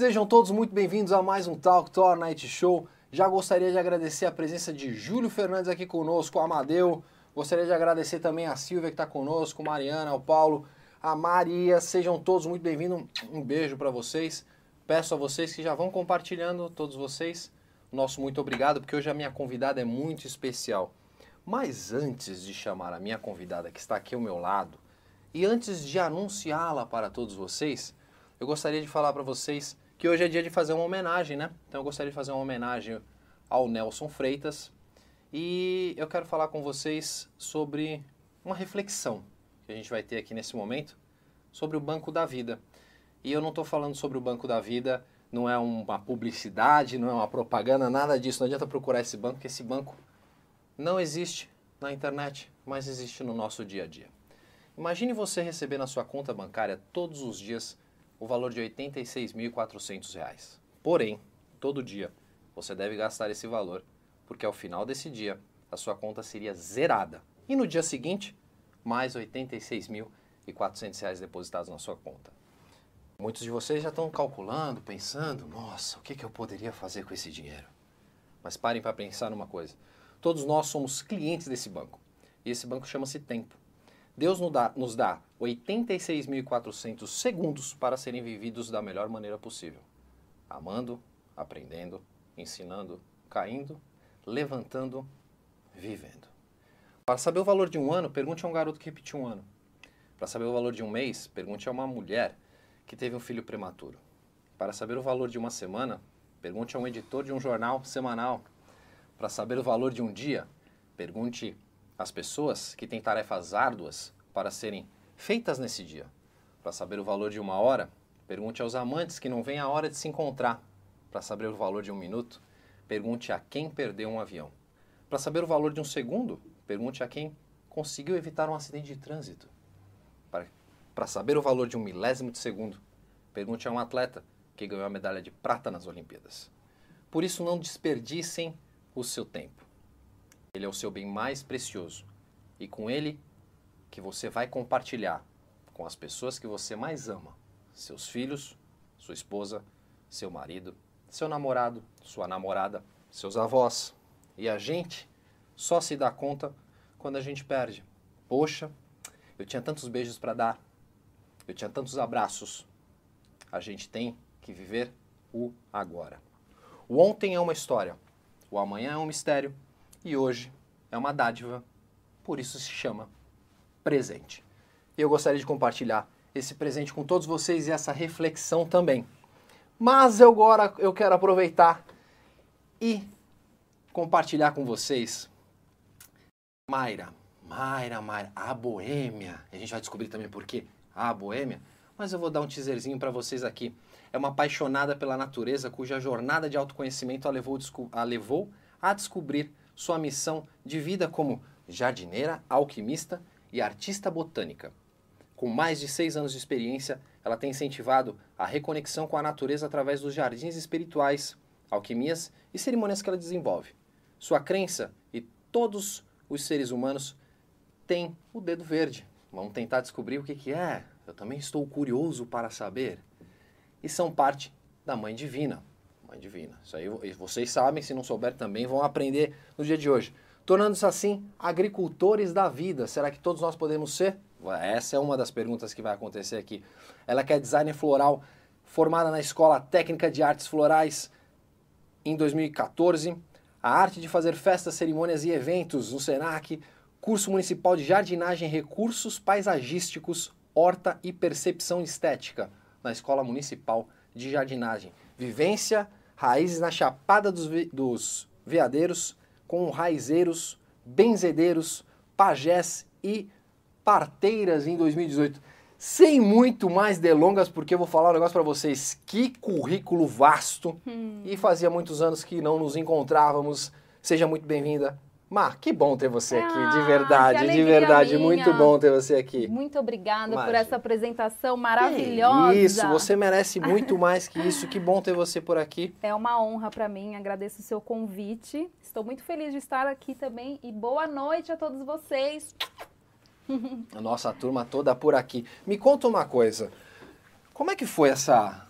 Sejam todos muito bem-vindos a mais um Talk Tour Night Show. Já gostaria de agradecer a presença de Júlio Fernandes aqui conosco, Amadeu. Gostaria de agradecer também a Silvia que está conosco, Mariana, o Paulo, a Maria. Sejam todos muito bem-vindos. Um beijo para vocês. Peço a vocês que já vão compartilhando, todos vocês. Nosso muito obrigado, porque hoje a minha convidada é muito especial. Mas antes de chamar a minha convidada que está aqui ao meu lado, e antes de anunciá-la para todos vocês, eu gostaria de falar para vocês que hoje é dia de fazer uma homenagem, né? Então eu gostaria de fazer uma homenagem ao Nelson Freitas e eu quero falar com vocês sobre uma reflexão que a gente vai ter aqui nesse momento sobre o Banco da Vida. E eu não estou falando sobre o Banco da Vida, não é uma publicidade, não é uma propaganda, nada disso. Não adianta procurar esse banco, porque esse banco não existe na internet, mas existe no nosso dia a dia. Imagine você receber na sua conta bancária todos os dias o valor de R$ 86.400. Porém, todo dia você deve gastar esse valor, porque ao final desse dia a sua conta seria zerada. E no dia seguinte, mais R$ 86.400 depositados na sua conta. Muitos de vocês já estão calculando, pensando, nossa, o que, que eu poderia fazer com esse dinheiro? Mas parem para pensar numa coisa. Todos nós somos clientes desse banco. E esse banco chama-se Tempo. Deus nos dá, nos dá 86.400 segundos para serem vividos da melhor maneira possível. Amando, aprendendo, ensinando, caindo, levantando, vivendo. Para saber o valor de um ano, pergunte a um garoto que repetiu um ano. Para saber o valor de um mês, pergunte a uma mulher que teve um filho prematuro. Para saber o valor de uma semana, pergunte a um editor de um jornal semanal. Para saber o valor de um dia, pergunte as pessoas que têm tarefas árduas para serem feitas nesse dia. Para saber o valor de uma hora, pergunte aos amantes que não vêm a hora de se encontrar. Para saber o valor de um minuto, pergunte a quem perdeu um avião. Para saber o valor de um segundo, pergunte a quem conseguiu evitar um acidente de trânsito. Para, para saber o valor de um milésimo de segundo, pergunte a um atleta que ganhou a medalha de prata nas Olimpíadas. Por isso, não desperdicem o seu tempo. Ele é o seu bem mais precioso. E com ele que você vai compartilhar com as pessoas que você mais ama: seus filhos, sua esposa, seu marido, seu namorado, sua namorada, seus avós. E a gente só se dá conta quando a gente perde. Poxa, eu tinha tantos beijos para dar, eu tinha tantos abraços. A gente tem que viver o agora. O ontem é uma história, o amanhã é um mistério e hoje é uma dádiva, por isso se chama presente. Eu gostaria de compartilhar esse presente com todos vocês e essa reflexão também. Mas eu agora eu quero aproveitar e compartilhar com vocês Mayra, Mayra, Mayra, a boêmia. A gente vai descobrir também por que a boêmia, mas eu vou dar um teaserzinho para vocês aqui. É uma apaixonada pela natureza cuja jornada de autoconhecimento a levou, a levou a descobrir sua missão de vida como jardineira, alquimista e artista botânica. Com mais de seis anos de experiência, ela tem incentivado a reconexão com a natureza através dos jardins espirituais, alquimias e cerimônias que ela desenvolve. Sua crença e todos os seres humanos têm o dedo verde. Vamos tentar descobrir o que, que é. Eu também estou curioso para saber. E são parte da Mãe Divina. Mãe Divina. Isso aí vocês sabem, se não souber também vão aprender no dia de hoje. Tornando-se assim agricultores da vida. Será que todos nós podemos ser? Essa é uma das perguntas que vai acontecer aqui. Ela que é designer floral, formada na Escola Técnica de Artes Florais em 2014. A arte de fazer festas, cerimônias e eventos no SENAC, curso municipal de jardinagem, recursos paisagísticos, horta e percepção estética na Escola Municipal de Jardinagem. Vivência, raízes na Chapada dos, dos Veadeiros, com raizeiros, benzedeiros, pajés e parteiras em 2018. Sem muito mais delongas, porque eu vou falar um negócio para vocês. Que currículo vasto! Hum. E fazia muitos anos que não nos encontrávamos. Seja muito bem-vinda, Mar, que bom ter você aqui, ah, de verdade, de verdade, minha. muito bom ter você aqui. Muito obrigada por essa apresentação maravilhosa. Isso, você merece muito mais que isso. Que bom ter você por aqui. É uma honra para mim, agradeço o seu convite. Estou muito feliz de estar aqui também e boa noite a todos vocês. A nossa turma toda por aqui. Me conta uma coisa. Como é que foi essa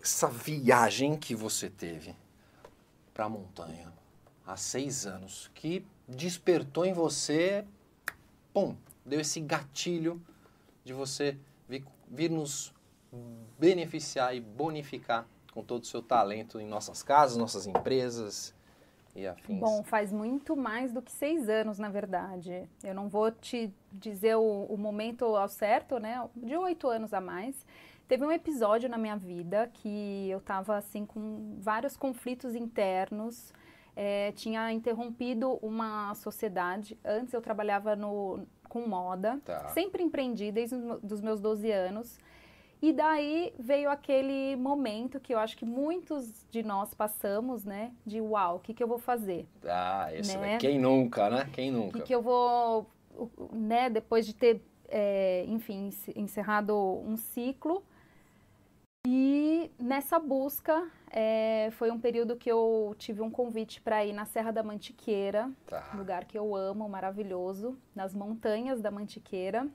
essa viagem que você teve para a montanha há seis anos, que despertou em você, pum, deu esse gatilho de você vir, vir nos beneficiar e bonificar com todo o seu talento em nossas casas, nossas empresas e afins? Bom, faz muito mais do que seis anos, na verdade. Eu não vou te dizer o, o momento ao certo, né? De oito anos a mais. Teve um episódio na minha vida que eu estava assim com vários conflitos internos. É, tinha interrompido uma sociedade. Antes eu trabalhava no, com moda, Tá. sempre empreendi desde os meus 12 anos. E daí veio aquele momento que eu acho que muitos de nós passamos, né? De uau, o que, que eu vou fazer? Ah, esse Né? Quem nunca, né? Quem O nunca? que, que eu vou, o- o- né? Depois de ter, é, enfim, ence- encerrado um ciclo. E nessa busca, é, foi um período que eu tive um convite para ir na Serra da Mantiqueira, Tá. lugar que eu amo, maravilhoso, nas montanhas da Mantiqueira.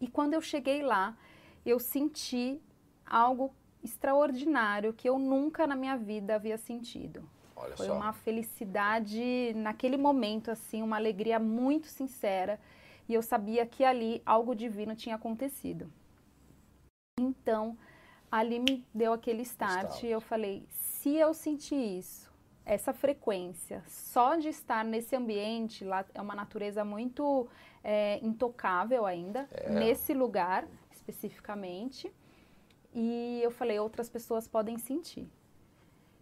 E quando eu cheguei lá, eu senti algo extraordinário que eu nunca na minha vida havia sentido. Olha Foi só. uma felicidade naquele momento, assim, uma alegria muito sincera. E eu sabia que ali algo divino tinha acontecido. Então, ali me deu aquele start Start. e eu falei: se eu sentir isso, essa frequência, só de estar nesse ambiente, lá é uma natureza muito é, intocável ainda, nesse lugar especificamente. E eu falei: outras pessoas podem sentir.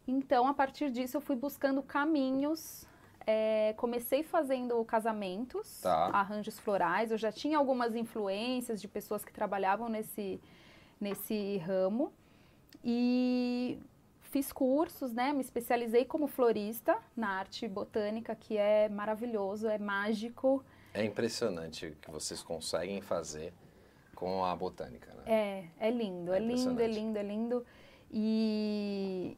Então, a partir disso, eu fui buscando caminhos. é, comecei fazendo casamentos, Tá. arranjos florais. Eu já tinha algumas influências de pessoas que trabalhavam nesse, nesse ramo. E fiz cursos, né? Me especializei como florista na arte botânica, que é maravilhoso, é mágico. É impressionante o que vocês conseguem fazer com a botânica, né? É, é lindo, É é, lindo, é lindo, é lindo. E,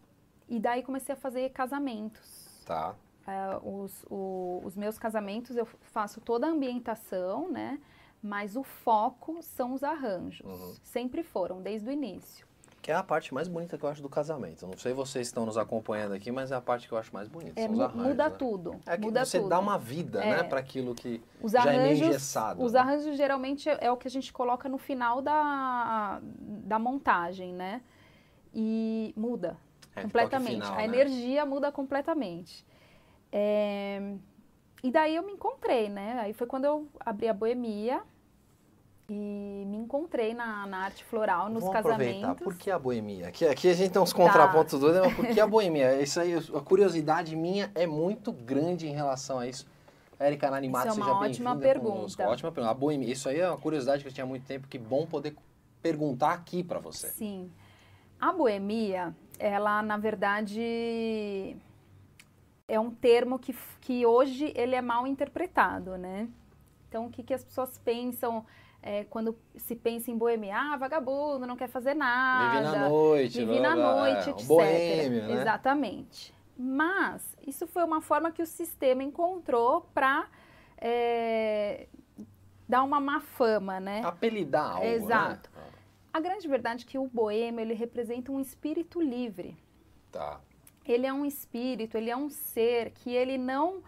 e daí comecei a fazer casamentos. Tá. Ah, os, o- os meus casamentos eu faço toda a ambientação, né? Mas o foco são os arranjos. Uhum. Sempre foram, desde o início. Que é a parte mais bonita que eu acho do casamento. Não sei vocês estão nos acompanhando aqui, mas é a parte que eu acho mais bonita. É, são os mu- arranjos, muda né? tudo. É que muda você tudo. dá uma vida, né, É. para aquilo que Os já é arranjos, engessado. os né? arranjos geralmente é, é o que a gente coloca no final da, da montagem, né? E muda É, completamente. final, a né? energia muda completamente. É, E daí eu me encontrei, né? Aí foi quando eu abri a boemia e me encontrei na, na arte floral, nos Vamos casamentos. aproveitar. Por que a boemia? Aqui, aqui a gente tem uns contrapontos doidos, mas por que a boemia? Isso aí, a curiosidade minha é muito grande em relação a isso. Érica Nanimato, Isso é uma seja ótima pergunta. conosco. Ótima pergunta. A boemia, isso aí é uma curiosidade que eu tinha há muito tempo, que bom poder perguntar aqui para você. Sim. A boemia, ela na verdade é um termo que, que hoje ele é mal interpretado, né? Então, o que, que as pessoas pensam é, quando se pensa em boemia? Ah, vagabundo, não quer fazer nada. Vivi na noite. Blá, na blá, noite, é, etc. Boêmio, né? Exatamente. Mas isso foi uma forma que o sistema encontrou para dar uma má fama, né? Apelidar algo, Exato. né? A grande verdade é que o boêmio ele representa um espírito livre. Tá. Ele é um espírito, ele é um ser que ele não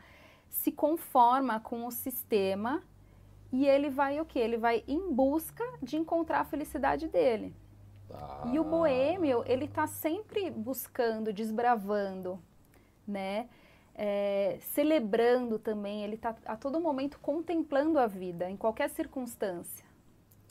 se conforma com o sistema e ele vai o quê? Ele vai em busca de encontrar a felicidade dele. tá. E o boêmio, ele tá sempre buscando, desbravando, né? É, celebrando também, ele tá a todo momento contemplando a vida, em qualquer circunstância.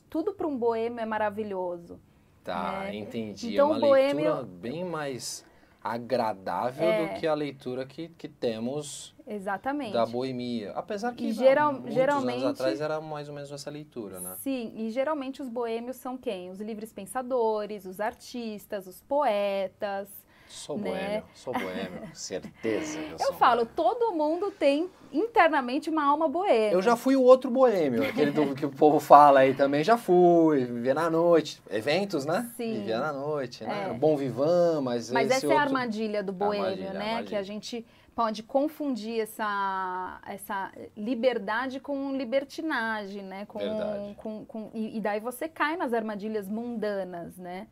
Tudo para um boêmio é maravilhoso. Tá, né? entendi. Então, é uma boêmio- leitura bem mais agradável É. do que a leitura que, que temos Exatamente. da boemia. Apesar que há geral- muitos geralmente- anos atrás era mais ou menos essa leitura, né? Sim, e geralmente os boêmios são quem? Os livres pensadores, os artistas, os poetas. Sou Né? boêmio, sou boêmio, certeza eu, Eu falo, boêmio. todo mundo tem internamente uma alma boêmia. Eu já fui o outro boêmio, aquele do, que o povo fala aí também, já fui, vivia na noite, eventos, né? Sim. Vivia na noite, né? É. Bom vivan, mas Mas essa é a outro... armadilha do boêmio, Armadilha, né? armadilha. Que a gente pode confundir essa, essa liberdade com libertinagem, né? Com, Verdade. com, com- e, e daí você cai nas armadilhas mundanas, né?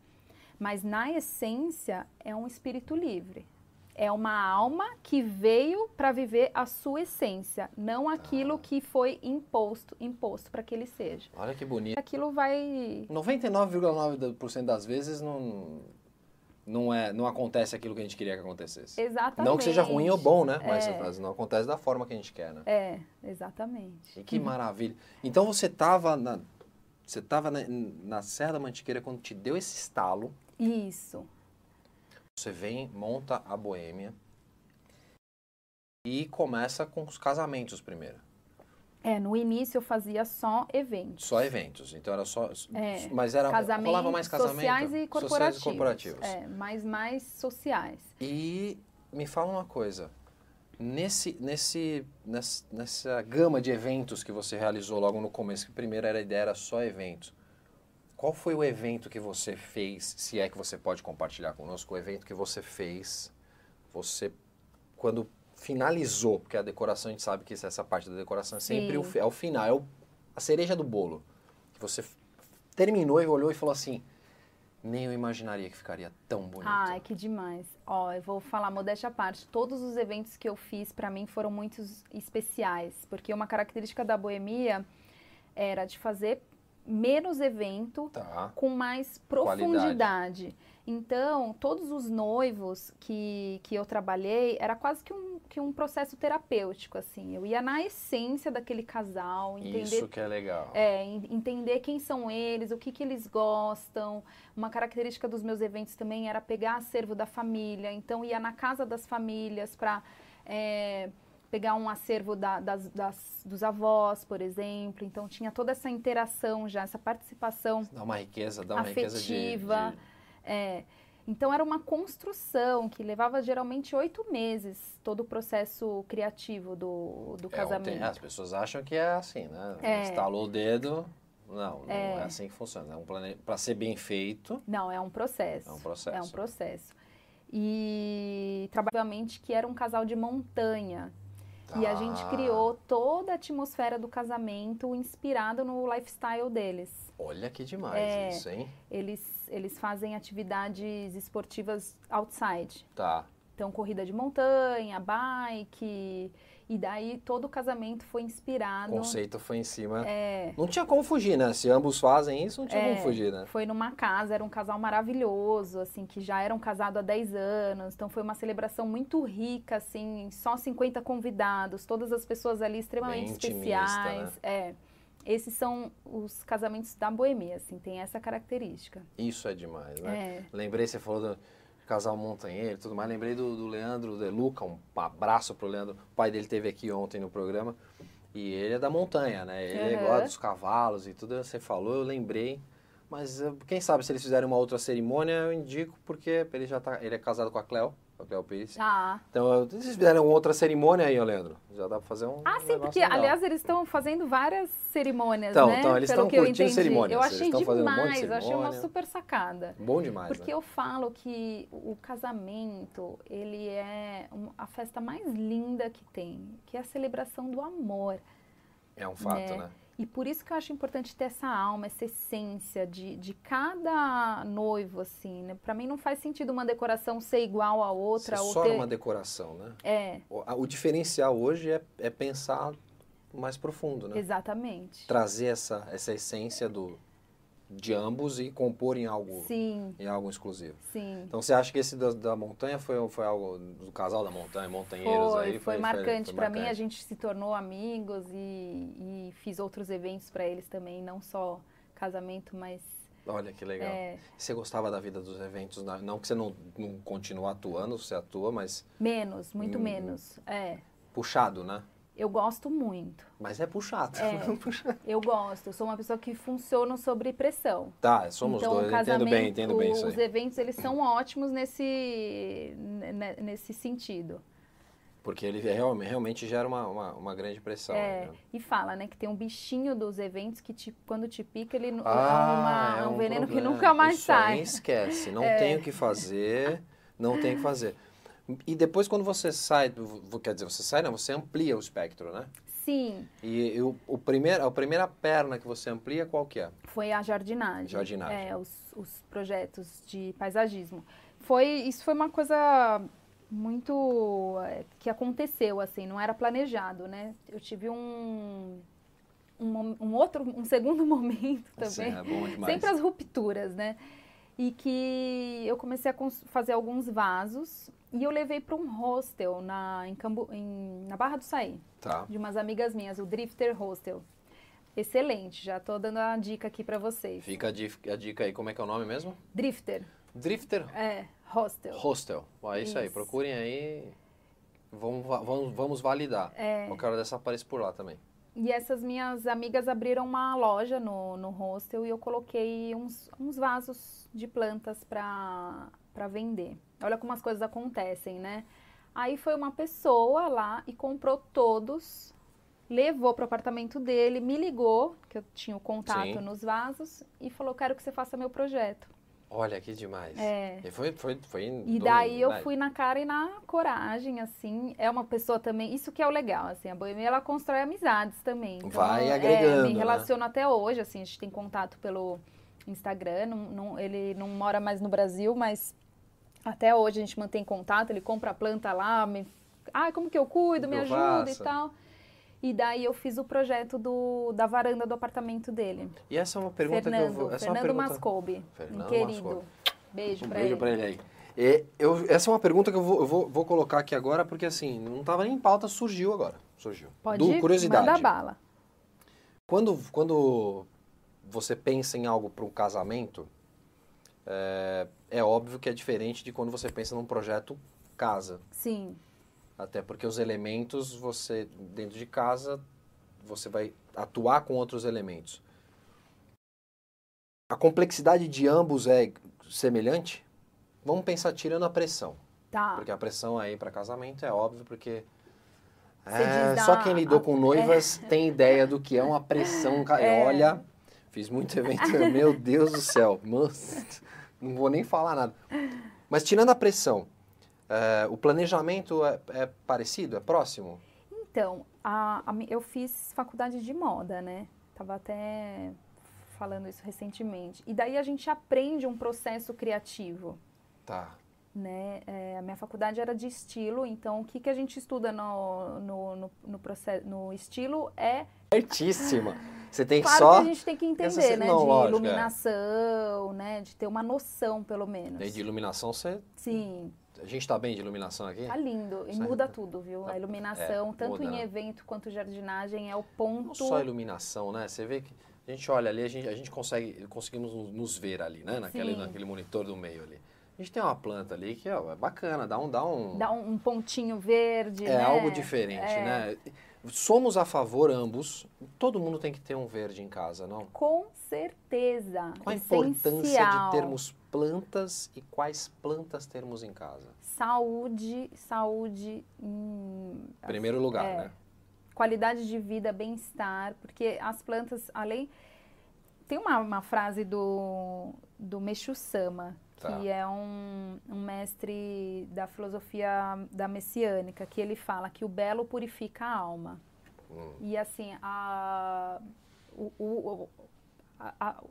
Mas na essência é um espírito livre. É uma alma que veio para viver a sua essência, não aquilo que foi imposto, imposto para que ele seja. Olha que bonito. Aquilo vai 99,9% das vezes não, não, é, não acontece aquilo que a gente queria que acontecesse. exatamente. Não que seja ruim ou bom, né? Mas, É. mas não acontece da forma que a gente quer, né? É, exatamente. E que maravilha. Então você estava na, você tava na, na Serra da Mantiqueira quando te deu esse estalo, Isso. você vem, monta a Boêmia e começa com os casamentos primeiro. É, no início eu fazia só eventos. Só eventos. Então era só. É, mas era Casamentos rolava mais casamento. sociais e corporativos. Sociais e corporativos. É, mas mais sociais. E me fala uma coisa. Nesse, nesse, nessa, nessa gama de eventos que você realizou logo no começo, que primeiro era a ideia era só eventos. Qual foi o evento que você fez, se é que você pode compartilhar conosco, o evento que você fez, você, quando finalizou, porque a decoração, a gente sabe que essa parte da decoração é sempre o, é o final, é o- a cereja do bolo. Que você terminou e olhou e falou assim, nem eu imaginaria que ficaria tão bonito. Ai, que demais. Ó, eu vou falar modéstia à parte. Todos os eventos que eu fiz pra mim foram muito especiais, porque uma característica da boemia era de fazer menos evento Tá. com mais Qualidade. profundidade. Então, todos os noivos que, que eu trabalhei era quase que um, que um processo terapêutico, assim. Eu ia na essência daquele casal, entender Isso que é legal. é, en- entender quem são eles, o que, que eles gostam. Uma característica dos meus eventos também era pegar acervo da família. Então, ia na casa das famílias para pegar um acervo da- das- das- dos avós, por exemplo. Então, tinha toda essa interação já, essa participação Dá uma riqueza, dá uma riqueza de- afetiva. de... É, então era uma construção que levava geralmente oito meses todo o processo criativo do, do É, casamento. tem- as pessoas acham que é assim, né? É. Estalou o dedo. Não, não é, É. assim que funciona. É um plane... Para ser bem feito, Não, é um processo. é um processo. É um processo. E trabalhamente que era um casal de montanha. E a gente Tá. criou toda a atmosfera do casamento inspirado no lifestyle deles. Olha que demais É. isso, hein? Eles, eles fazem atividades esportivas outside. Tá. Então, corrida de montanha, bike. E daí todo o casamento foi O inspirado. conceito foi em cima. É, Não tinha como fugir, né? Se ambos fazem isso, não tinha É. como fugir, né? Foi numa casa, era um casal maravilhoso, assim, que já eram casados há 10 anos. Então foi uma celebração muito rica, assim, só 50 convidados, todas as pessoas ali extremamente intimista, especiais. É. Esses são os casamentos da boemia, assim, tem essa característica. Isso é demais, né? É. Lembrei, você falou do casal montanheiro e tudo mais. Lembrei do, do Leandro De Luca, um abraço pro Leandro. O pai dele teve aqui ontem no programa. E ele é da montanha, né? Ele Aham. gosta dos cavalos e tudo. Você falou, eu lembrei. Mas eh, quem sabe se eles fizerem uma outra cerimônia, eu indico, porque ele já tá. Ele é casado com a Cleo, com a Cleo Pires. Ah, Então, eu- fizerem uma outra cerimônia aí, ó, Leandro, já dá pra fazer um. ah sim, porque legal. aliás eles estão fazendo várias cerimônias, Então, né? então, eles estão eu curtindo entendi. cerimônias, Eu achei fazendo um de demais, eu achei uma super sacada. Bom demais, Porque né? eu falo que o casamento, ele é a festa mais linda que tem, que é a celebração do amor. É um fato, né? né? E por isso que eu acho importante ter essa alma, essa essência de, de cada noivo, assim, né? Pra mim não faz sentido uma decoração ser igual a outra. Ou só ter... uma decoração, né? É, O, a- o diferencial hoje é, é pensar mais profundo, né? exatamente. Trazer essa, essa essência do, de ambos e compor em algo, Sim, em algo exclusivo. sim. Então você acha que esse da, da montanha foi, foi algo do casal da montanha, montanheiros Foi, aí? foi marcante foi pra mim. A marcante. gente se tornou amigos e, e fiz outros eventos pra eles também, não só casamento, mas Olha que legal. é, Você gostava da vida dos eventos? Não que você não, não continua atuando, você atua, mas menos, muito Hum. menos. É, puxado, né? Eu gosto muito. Mas é puxado. É. Eu gosto. Eu sou uma pessoa que funciona sob pressão. tá, somos então, dois. o Eu entendo casamento, bem, entendo bem isso os aí. eventos eles são ótimos nesse ne- nesse sentido. Porque ele é realmente, realmente gera uma, uma, uma grande pressão. É, né? e fala, né, que tem um bichinho dos eventos que te- quando te pica ele é, Ah, uma- é um, veneno que problema. nunca mais Isso aí sai. É. esquece, não tem o que fazer, não tem o que fazer. E depois quando você sai, do- quer dizer, você sai, não, você amplia o espectro, né? Sim. E, e o, o primeiro, a primeira perna que você amplia, qual que é? Foi a jardinagem. Jardinagem. É, os, os projetos de paisagismo. Foi, isso foi uma coisa muito é, que aconteceu assim, não era planejado, né? Eu tive um um, um outro, um segundo momento também. Sim, é bom demais. Sempre as rupturas, né? E que eu comecei a fazer alguns vasos e eu levei para um hostel na, em Cambu, em, na Barra do Saí. Tá. De umas amigas minhas, o Drifter Hostel. Excelente, já tô dando a dica aqui para vocês. Fica a dica, a dica aí, como é que é o nome mesmo? Drifter. Drifter É, hostel. Hostel. Ó, é isso, aí, Isso. procurem aí. Vamos, va- vamos, vamos validar. É. Qualquer hora dessa aparece por lá também. E essas minhas amigas abriram uma loja no, no hostel e eu coloquei uns, uns vasos de plantas para vender. Olha como as coisas acontecem, né? Aí foi uma pessoa lá e comprou todos, levou para o apartamento dele, me ligou, que eu tinha o contato Sim. nos vasos, e falou: Quero que você faça meu projeto. Olha que demais. É. E foi, foi, foi E do- daí eu né? fui na cara e na coragem, assim. É uma pessoa também, isso que é o legal, assim, a boemia ela constrói amizades também. Então, Vai é, agregando, me né? relaciono até hoje, assim, a gente tem contato pelo Instagram. não- não- ele não mora mais no Brasil, mas até hoje a gente mantém contato. Ele compra a planta lá, me, ah, como que eu cuido, me ajuda e tal. E daí eu fiz o projeto do, da varanda do apartamento dele. E essa é uma pergunta Fernando, que eu vou. Essa é Fernando pergunta... Mascoube, Fernando um querido. Mascoube. Beijo Um pra beijo ele. pra ele aí. E eu, essa é uma pergunta que eu, vou, eu vou, vou colocar aqui agora, porque assim, não tava nem em pauta, surgiu agora. Surgiu. Pode Do curiosidade. mandar bala. Quando, quando você pensa em algo para um casamento, é, é óbvio que é diferente de quando você pensa num projeto casa. Sim. Até porque os elementos, você, dentro de casa, você vai atuar com outros elementos. A complexidade de ambos é semelhante? Vamos pensar tirando a pressão. Tá. Porque a pressão aí para casamento é óbvio, porque. É, só quem lidou a- com noivas tem ideia do que é uma pressão. É. Olha, fiz muito evento, meu Deus do céu. Nossa, não vou nem falar nada. Mas tirando a pressão, é, o planejamento é, é parecido? É próximo? Então, a- a eu fiz faculdade de moda, né? Tava até falando isso recentemente. E daí a gente aprende um processo criativo, Tá. né? É, a minha faculdade era de estilo, então o que, que a gente estuda no, no, no, no processo, no estilo é... Certíssima. Você tem que Claro só. que a gente tem que entender, né? não, de lógico, é. iluminação, né? De ter uma noção, pelo menos. E de iluminação, você. Sim, A gente tá bem de iluminação aqui? tá lindo. E muda tudo, viu? A iluminação, É, tanto muda, em né? evento quanto jardinagem, é o ponto... Não só a iluminação, né? Você vê que a gente olha ali, a gente, a gente consegue, conseguimos nos- ver ali, né? Naquele, Sim. naquele monitor do meio ali. A gente tem uma planta ali que ó, é bacana, dá um, dá um, Dá um pontinho verde, é né? algo diferente, É. né? Somos a favor ambos. Todo mundo tem que ter um verde em casa, não? Com certeza. Qual a importância de termos plantas e quais plantas termos em casa? Saúde, saúde, em Primeiro lugar, é. né? qualidade de vida, bem-estar, porque as plantas, além... Tem uma, uma frase do, do Meixo Sama, que Tá. é um, um mestre da filosofia da messiânica, que ele fala que o belo purifica a alma. Hum. E assim, a, o, o- a, a-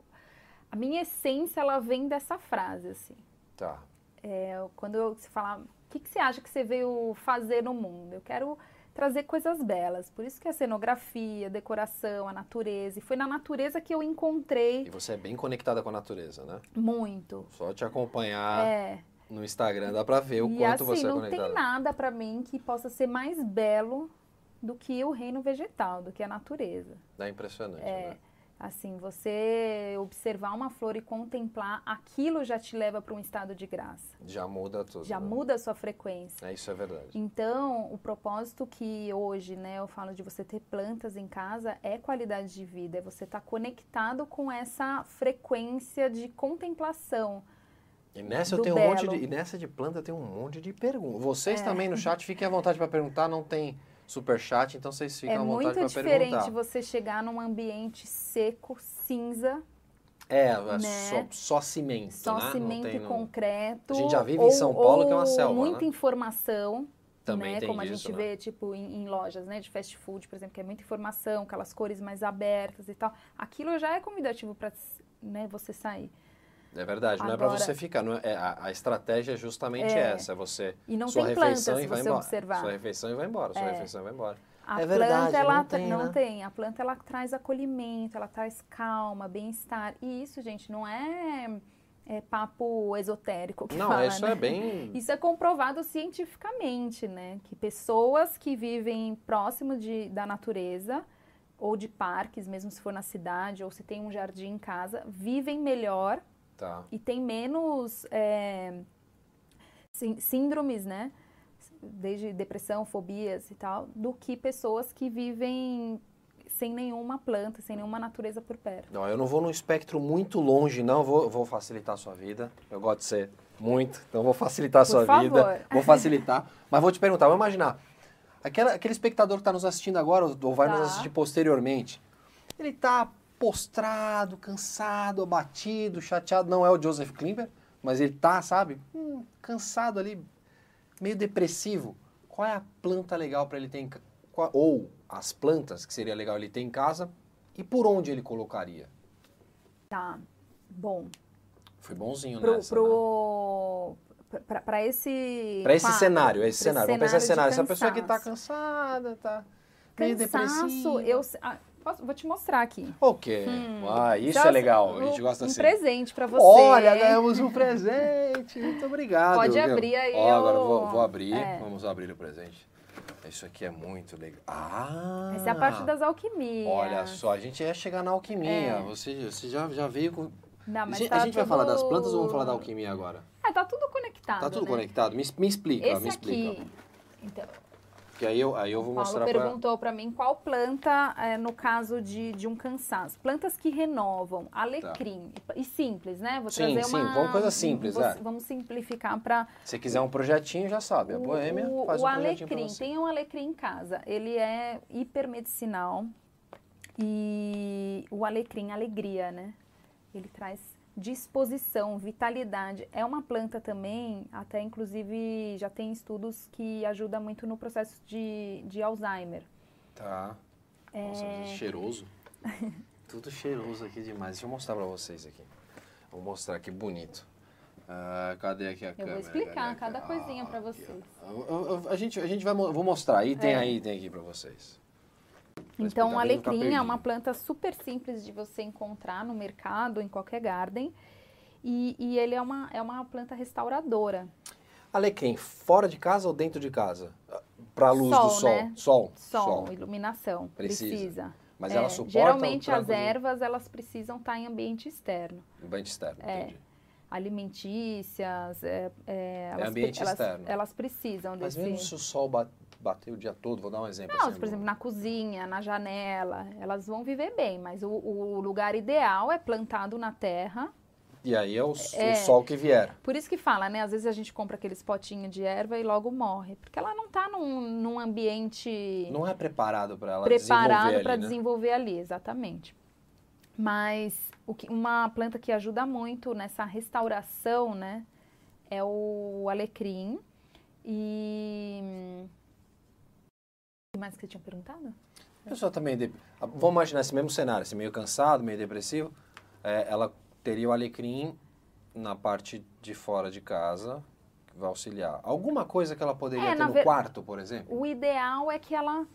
a minha essência, ela vem dessa frase, assim. Tá. É, quando eu, você fala, o que, que você acha que você veio fazer no mundo? Eu quero trazer coisas belas. Por isso que a cenografia, a decoração, a natureza. E foi na natureza que eu encontrei E você é bem conectada com a natureza, né? muito. Só te acompanhar É, no Instagram dá pra ver o e quanto assim, você é não conectada. tem nada pra mim que possa ser mais belo do que o reino vegetal, do que a natureza. É impressionante, É, né? Assim, você observar uma flor e contemplar, aquilo já te leva para um estado de graça. Já muda tudo. Já né? muda a sua frequência. É, isso é verdade. Então, o propósito que hoje, né, eu falo de você ter plantas em casa é qualidade de vida, é você estar conectado com essa frequência de contemplação. E nessa eu tenho um monte de. E nessa de planta tem um monte de perguntas. Vocês É. também no chat fiquem à vontade para perguntar, não tem super chat, então vocês ficam é à vontade muito para diferente perguntar. você chegar num ambiente seco, cinza, É, é né? só, só cimento, só né? Cimento tem, e não- concreto. A gente já vive em São Paulo, que é uma ou selva, Muita né? informação. Também né? Como a gente né? vê, tipo, em, em lojas, né? De fast food, por exemplo, que é muita informação, aquelas cores mais abertas e tal. Aquilo já é convidativo para né, você sair. É verdade, não é para Agora- você ficar. Não é, é- a, a estratégia é justamente É. essa, é você. E não sua tem planta, refeição se e vai você embora. observar. Sua refeição e vai embora, sua É. refeição e vai embora. A É planta, verdade, ela não tem, não né? tem. A planta, ela traz acolhimento, ela traz calma, bem-estar. E isso, gente, não é, é papo esotérico que Não, fala, isso né? é bem. Isso é comprovado cientificamente, né? Que pessoas que vivem próximo de, da natureza, ou de parques, mesmo se for na cidade, ou se tem um jardim em casa, vivem melhor Tá. e tem menos é, sí- síndromes, né? Desde depressão, fobias e tal, do que pessoas que vivem sem nenhuma planta, sem nenhuma natureza por perto. Não, eu não vou num espectro muito longe, não. Vou, vou facilitar a sua vida. Eu gosto de ser muito, então vou facilitar a Por sua favor. vida. Vou facilitar. Mas vou te perguntar, vamos imaginar. Aquela, aquele espectador que está nos assistindo agora, ou vai nos Tá. assistir posteriormente, ele está postrado, cansado, abatido, chateado. Não é o Joseph Klimber, mas ele tá, sabe? Hum, cansado ali, meio depressivo. Qual é a planta legal para ele ter em ca- qual- Ou as plantas que seria legal ele ter em casa e por onde ele colocaria? Tá. Bom, Foi bonzinho pro, nessa, né? pro, pra, pra esse. Pra esse quadro, cenário, esse cenário. Vamos pensar cenário. Essa pessoa que tá cansaço. cansada, tá meio Cansaço, depressiva. eu. Posso- vou te mostrar aqui. Ok. Ah, isso é legal. A um- gente gosta um assim. presente pra você. Olha, ganhamos um presente. Muito obrigado. Pode abrir aí Ó, agora eu o- vou, vou abrir. É. Vamos abrir o presente. Isso aqui é muito legal. Ah! Essa é a parte das alquimias. Olha só, a gente ia chegar na alquimia. É. Você, você já, já veio com. Não, mas a gente, tá a gente vai tudo- falar das plantas ou vamos falar da alquimia agora? É, tá tudo conectado. Tá tudo né? conectado? Me, me explica, Esse me explica. aqui. Então, Que aí eu, aí eu vou Paulo mostrar pra. perguntou pra mim qual planta, é, no caso de, de um cansaço. Plantas que renovam, alecrim. E, e simples, né? Vou Sim, trazer sim, uma. vamos coisa simples, vou- é. Vamos simplificar para Se quiser um projetinho, já sabe. A o, Boêmia faz o um alecrim. Tem um alecrim em casa. Ele é hipermedicinal. E o alecrim, alegria, né? Ele traz disposição, vitalidade. É uma planta também, até inclusive já tem estudos que ajuda muito no processo de, de Alzheimer. Tá. É. Nossa, mas é cheiroso. Tudo cheiroso aqui demais. Deixa eu mostrar pra vocês aqui. Vou mostrar que bonito. Ah, cadê aqui a Eu câmera? vou explicar Cadê a cada coisinha pra aqui, vocês. Eu- eu- A gente, a gente vai vou mostrar aí, tem É. aí, tem aqui pra vocês. Então, bem, não alecrim é uma planta super simples de você encontrar no mercado, em qualquer garden. E, e ele é uma, é uma planta restauradora. Alecrim, fora de casa ou dentro de casa? Pra luz Sol, do sol. né? Sol. Sol, iluminação. Precisa. Precisa. Mas É, ela suporta Geralmente as ervas elas precisam estar em ambiente externo. Ambiente externo, É. entendi. Alimentícias, é, é, elas, ambiente elas, externo. elas precisam Mas desse. mesmo se o sol ba- bater o dia todo, vou dar um exemplo. Não, assim, por exemplo, na cozinha, na janela, elas vão viver bem, mas o, o lugar ideal é plantado na terra. E aí é o, s- o É. sol que vier. Por isso que fala, né? Às vezes a gente compra aqueles potinhos de erva e logo morre. Porque ela não está num, num ambiente Não é preparado para ela preparado desenvolver para ali, né? desenvolver ali, exatamente. Mas que- uma planta que ajuda muito nessa restauração, né, é o alecrim. E. O que mais que você tinha perguntado? A pessoa também... Ah, Vamos imaginar esse mesmo cenário, assim, meio cansado, meio depressivo. É, ela teria o alecrim na parte de fora de casa, que vai auxiliar. Alguma coisa que ela poderia É, ter no ver- quarto, por exemplo? O ideal é que ela.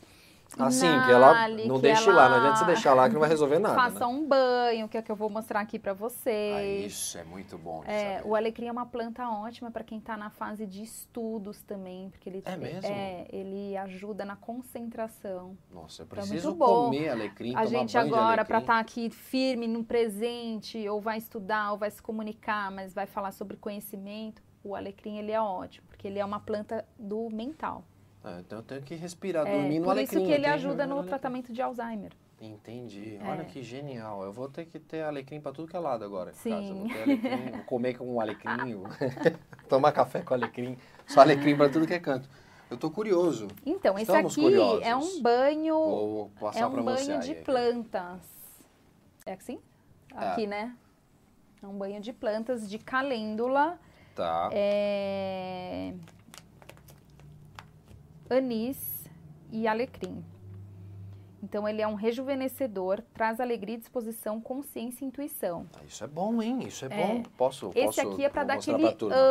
Assim, que ela não que deixe ela lá, não adianta você deixar lá que não vai resolver nada, Faça né? um banho, que é o que eu vou mostrar aqui para Ah, vocês. isso é muito bom É, o alecrim é uma planta ótima para quem está na fase de estudos também, porque ele É mesmo? é, ele ajuda na concentração. Nossa, eu Então é preciso muito bom. comer alecrim, a tomar gente agora para estar aqui firme no presente, ou vai estudar, ou vai se comunicar, mas vai falar sobre conhecimento, o alecrim ele é ótimo, porque ele é uma planta do mental. Ah, então eu tenho que respirar, É, dormir no por alecrim. isso que eu ele que ajuda dormir no alecrim. tratamento de Alzheimer. Entendi. É. Olha que genial. Eu vou ter que ter alecrim pra tudo que é lado agora. Sim. casa. Vou, ter alecrim, vou comer com um alecrim, tomar café com alecrim, só alecrim pra tudo que é canto. Eu tô curioso. Então, esse Estamos aqui curiosos. é um banho Vou passar É um banho aí, de aqui. plantas. É assim? É. Aqui, né? É um banho de plantas de calêndula. Tá. É... anis e alecrim. Então ele é um rejuvenescedor, traz alegria, disposição, consciência e intuição. Ah, Isso é bom, hein? Isso é, bom. Posso, Esse posso aqui é para dar aquele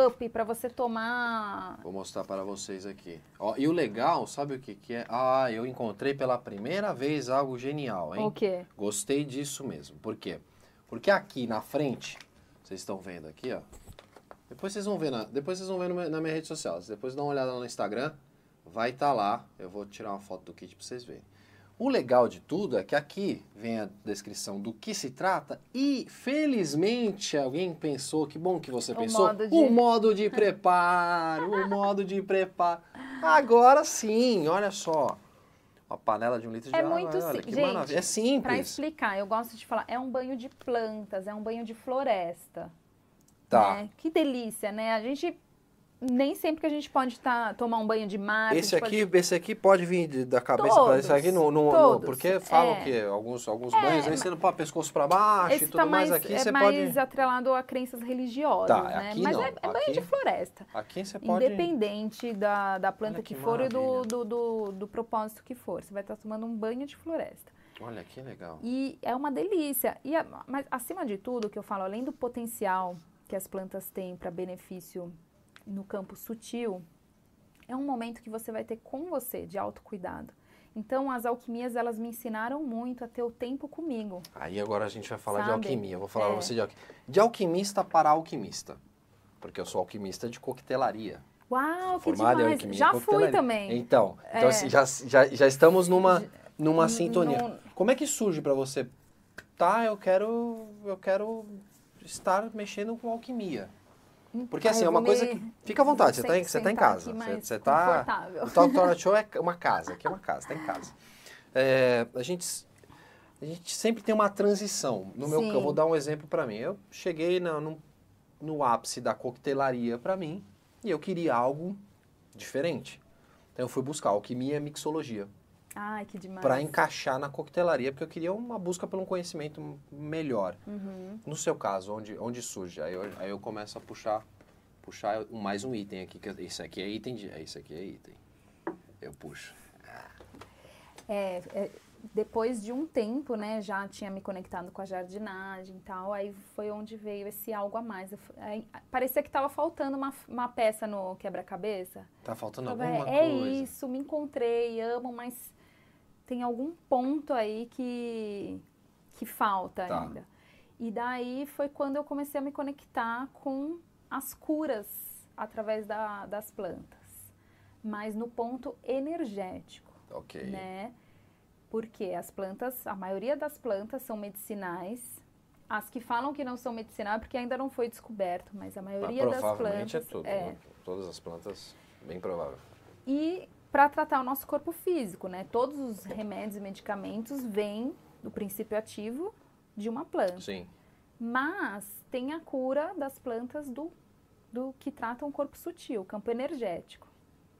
up, para você tomar. Vou mostrar para vocês aqui. Ó, e o legal, sabe o que, que é? Ah, eu encontrei pela primeira vez algo genial, hein? O quê? Gostei disso mesmo. Por quê? Porque aqui na frente, vocês estão vendo aqui, ó. Depois vocês vão ver na, depois vocês vão ver na minha rede social. Depois dá uma olhada no Instagram, vai estar lá. Eu vou tirar uma foto do kit para vocês verem. O legal de tudo é que aqui vem a descrição do que se trata e felizmente alguém pensou, que bom que você O pensou, modo de- o modo de preparo, o modo de preparo. Agora sim, olha só. Uma panela de um litro de É água, muito olha sim- gente. É Para simples. explicar, eu gosto de falar, é um banho de plantas, é um banho de floresta. Tá. né? Que delícia, né? A gente nem sempre que a gente pode tá, tomar um banho de mar. Esse aqui, pode- esse aqui pode vir de- da cabeça para esse aqui no, no- no- porque falam é. que alguns alguns banhos aí você não pode pescoço para baixo e Esse tudo tá mais mais, aqui é você mais pode atrelado a crenças religiosas, Tá, né? aqui Mas não, é, é banho aqui- de floresta. aqui você pode Independente da, da planta Olha que, que for e do, do, do, do propósito que for. Você vai estar tomando um banho de floresta. Olha que legal. E é uma delícia. E mas acima de tudo, o que eu falo, além do potencial que as plantas têm para benefício no campo sutil, é um momento que você vai ter com você de autocuidado. Então, as alquimias, elas me ensinaram muito a ter o tempo comigo. Aí agora a gente vai falar de Sabe? alquimia. Eu vou falar É. pra você de alquimia. De alquimista para alquimista. Porque eu sou alquimista de coquetelaria. Uau, que demais! Já fui também. Então, então É. assim, já, já, já estamos numa, numa N- sintonia. num- Como é que surge para você? Tá, eu quero, eu quero estar mexendo com alquimia. Porque assim, eu é uma coisa que. Fica à vontade, você vou tá em, você tá em casa. Você, tá. confortável. O Talk Torna Show é uma casa, aqui é uma casa, tá em casa. É, a, gente, a gente sempre tem uma transição. No meu, Sim. eu vou dar um exemplo para mim. Eu cheguei na- no, no ápice da coquetelaria para mim e eu queria algo diferente. Então eu fui buscar alquimia e mixologia Ai, que demais. para encaixar na coquetelaria, porque eu queria uma busca por um conhecimento melhor. Uhum. No seu caso, onde, onde surge? Aí eu, aí eu começo a puxar, puxar mais um item aqui. Que esse aqui é item de. é, Esse aqui é item. Eu puxo. É, é, depois de um tempo, né, já tinha me conectado com a jardinagem e tal, aí foi onde veio esse algo a mais. Eu aí, parecia que estava faltando uma, uma peça no quebra-cabeça. Tá faltando alguma é coisa. isso, me encontrei, amo, mas tem algum ponto aí que, que falta Tá. ainda. E daí foi quando eu comecei a me conectar com as curas através da- das plantas, mas no ponto energético Ok. né? Porque as plantas, a maioria das plantas são medicinais. As que falam que não são medicinais porque ainda não foi descoberto, mas a Mas maioria das provavelmente plantas é tudo. é. né? Todas as plantas, bem provável. E para tratar o nosso corpo físico, né? Todos os remédios e medicamentos vêm do princípio ativo de uma planta. Sim. Mas tem a cura das plantas do, do que tratam o corpo sutil, o campo energético.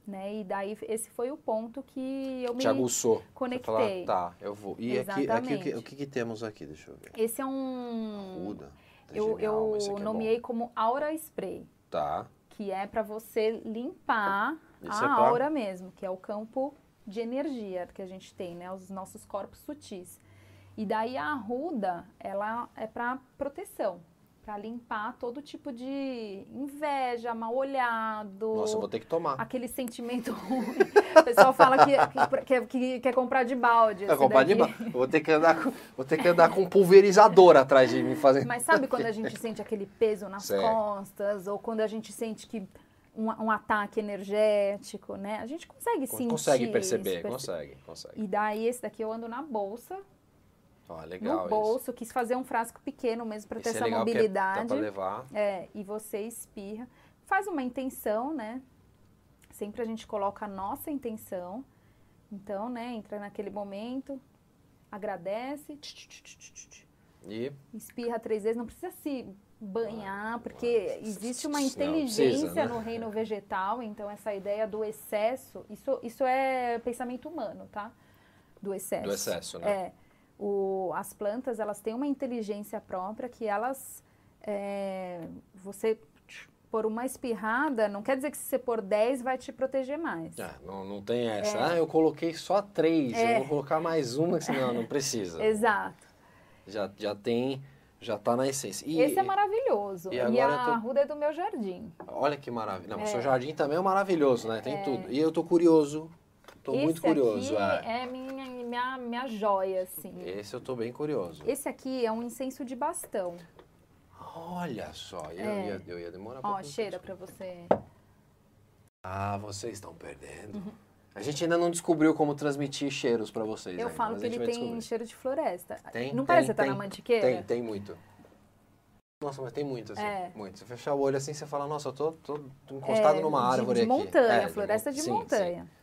Né? E daí esse foi o ponto que eu me Te aguçou. Você conectei. Fala, tá, eu vou. E aqui, aqui o, que, Exatamente. o que, que temos aqui? Deixa eu ver. Esse é um. Ruda. Tá Eu, genial, eu é bom. nomeei como aura spray, Tá. Que é para você limpar Esse a é pra- aura mesmo, que é o campo de energia que a gente tem, né? Os nossos corpos sutis. E daí a arruda, ela é para proteção, para limpar todo tipo de inveja, mal olhado, Nossa, eu vou ter que tomar. aquele sentimento ruim. O pessoal fala que, que, que, que quer comprar de balde. Esse comprar de daqui. ba- eu vou ter que andar com, vou ter que andar com um pulverizador atrás de mim fazendo. Mas sabe quando a gente sente aquele peso nas Sei. costas? Ou quando a gente sente que um, um ataque energético, né? A gente consegue sentir consegue perceber, perce- consegue, consegue. E daí esse daqui eu ando na bolsa, Legal no bolso, quis fazer um frasco pequeno mesmo para isso. ter Esse essa é legal mobilidade. Dá pra levar. É, e você espirra. Faz uma intenção, né? Sempre a gente coloca a nossa intenção. Então, né, entra naquele momento, agradece, tch, tch, tch, E espirra três vezes, não precisa se banhar, porque existe uma inteligência precisa, né? no reino vegetal, então essa ideia do excesso, isso, isso é pensamento humano, tá? Do excesso. do excesso, né? É. O, as plantas, elas têm uma inteligência própria que elas. é, você pôr uma espirrada, não quer dizer que se você pôr 10 vai te proteger mais. É, não, não tem essa. É. Ah, eu coloquei só três, é. eu vou colocar mais uma, senão não precisa. Exato. Já, já tem, já tá na essência. E, Esse é maravilhoso. E, e a tô... arruda é do meu jardim. Olha que maravilha. Não, o seu é. jardim também é maravilhoso, né? Tem é. tudo. E eu tô curioso Tô Esse muito curioso. Aqui é, é minha, minha, minha joia, assim. Esse eu tô bem curioso. Esse aqui é um incenso de bastão. Olha só, eu, é. ia, eu ia demorar Ó, cheira para você. Ah, vocês estão perdendo. Uhum. A gente ainda não descobriu como transmitir cheiros para vocês. Eu ainda, falo que ele tem descobrir. cheiro de floresta. Tem? Não tem, parece que tá na mantiqueira? Tem, tem muito. Nossa, mas tem muito, assim. É. Muito. Você fechar o olho assim, você fala, nossa, eu tô, tô encostado é, numa árvore de, de aqui. Montanha, é, floresta de, de montanha. Sim.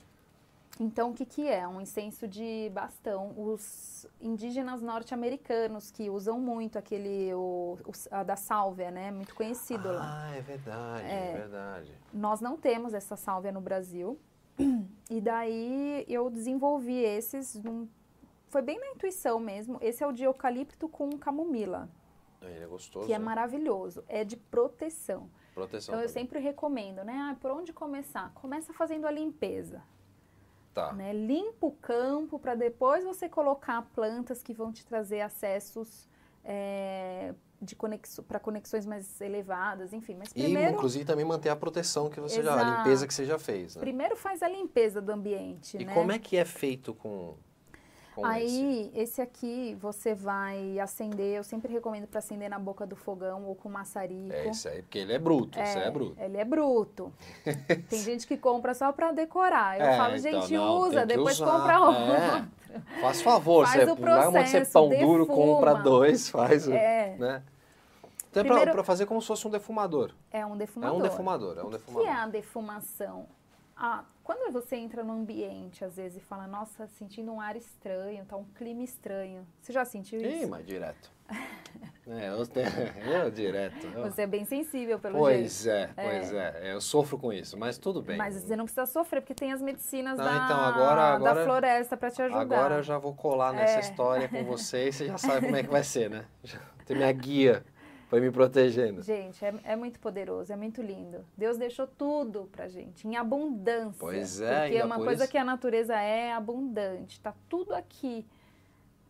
Então, o que, que é? Um incenso de bastão. Os indígenas norte-americanos que usam muito aquele, o, o, a da sálvia, né? Muito conhecido ah, lá. Ah, é verdade, é, é verdade. Nós não temos essa sálvia no Brasil. E daí eu desenvolvi esses, num, foi bem na intuição mesmo. Esse é o de eucalipto com camomila. Ele é gostoso. Que é maravilhoso. É de proteção. Proteção. Então eu sempre recomendo, né? Ah, por onde começar? Começa fazendo a limpeza. Tá. Né? Limpa o campo para depois você colocar plantas que vão te trazer acessos é, de conexo, para conexões mais elevadas, enfim. Mas primeiro, e, inclusive, também manter a proteção que você Exato. já, a limpeza que você já fez. Né? Primeiro faz a limpeza do ambiente. E né? como é que é feito com Aí, esse? esse aqui você vai acender, eu sempre recomendo para acender na boca do fogão ou com maçarico. É isso aí, porque ele é bruto, é, é bruto. Ele é bruto. Tem gente que compra só para decorar. Eu é, falo, então, gente, não, usa, depois usar. compra outro. É. Faz favor, faz você o processo, vai ser pão defuma. duro, compra dois, faz, é. né? Então é Primeiro, para fazer como se fosse um defumador. É um defumador. É um defumador, é um defumador. O que é a defumação? Ah, quando você entra no ambiente, às vezes, e fala, nossa, sentindo um ar estranho, tá um clima estranho. Você já sentiu isso? Sim, mas direto. é, eu, eu direto. Eu... Você é bem sensível, pelo pois jeito. É, pois é, é. Eu sofro com isso, mas tudo bem. Mas você não precisa sofrer, porque tem as medicinas não, da, então, agora, agora, da floresta para te ajudar. Agora eu já vou colar nessa é. história com você e você já sabe como é que vai ser, né? Tem minha guia foi me protegendo. Gente, é, é, muito poderoso, é muito lindo. Deus deixou tudo pra gente, em abundância. Pois é, Porque uma coisa isso... que a natureza é abundante, tá tudo aqui.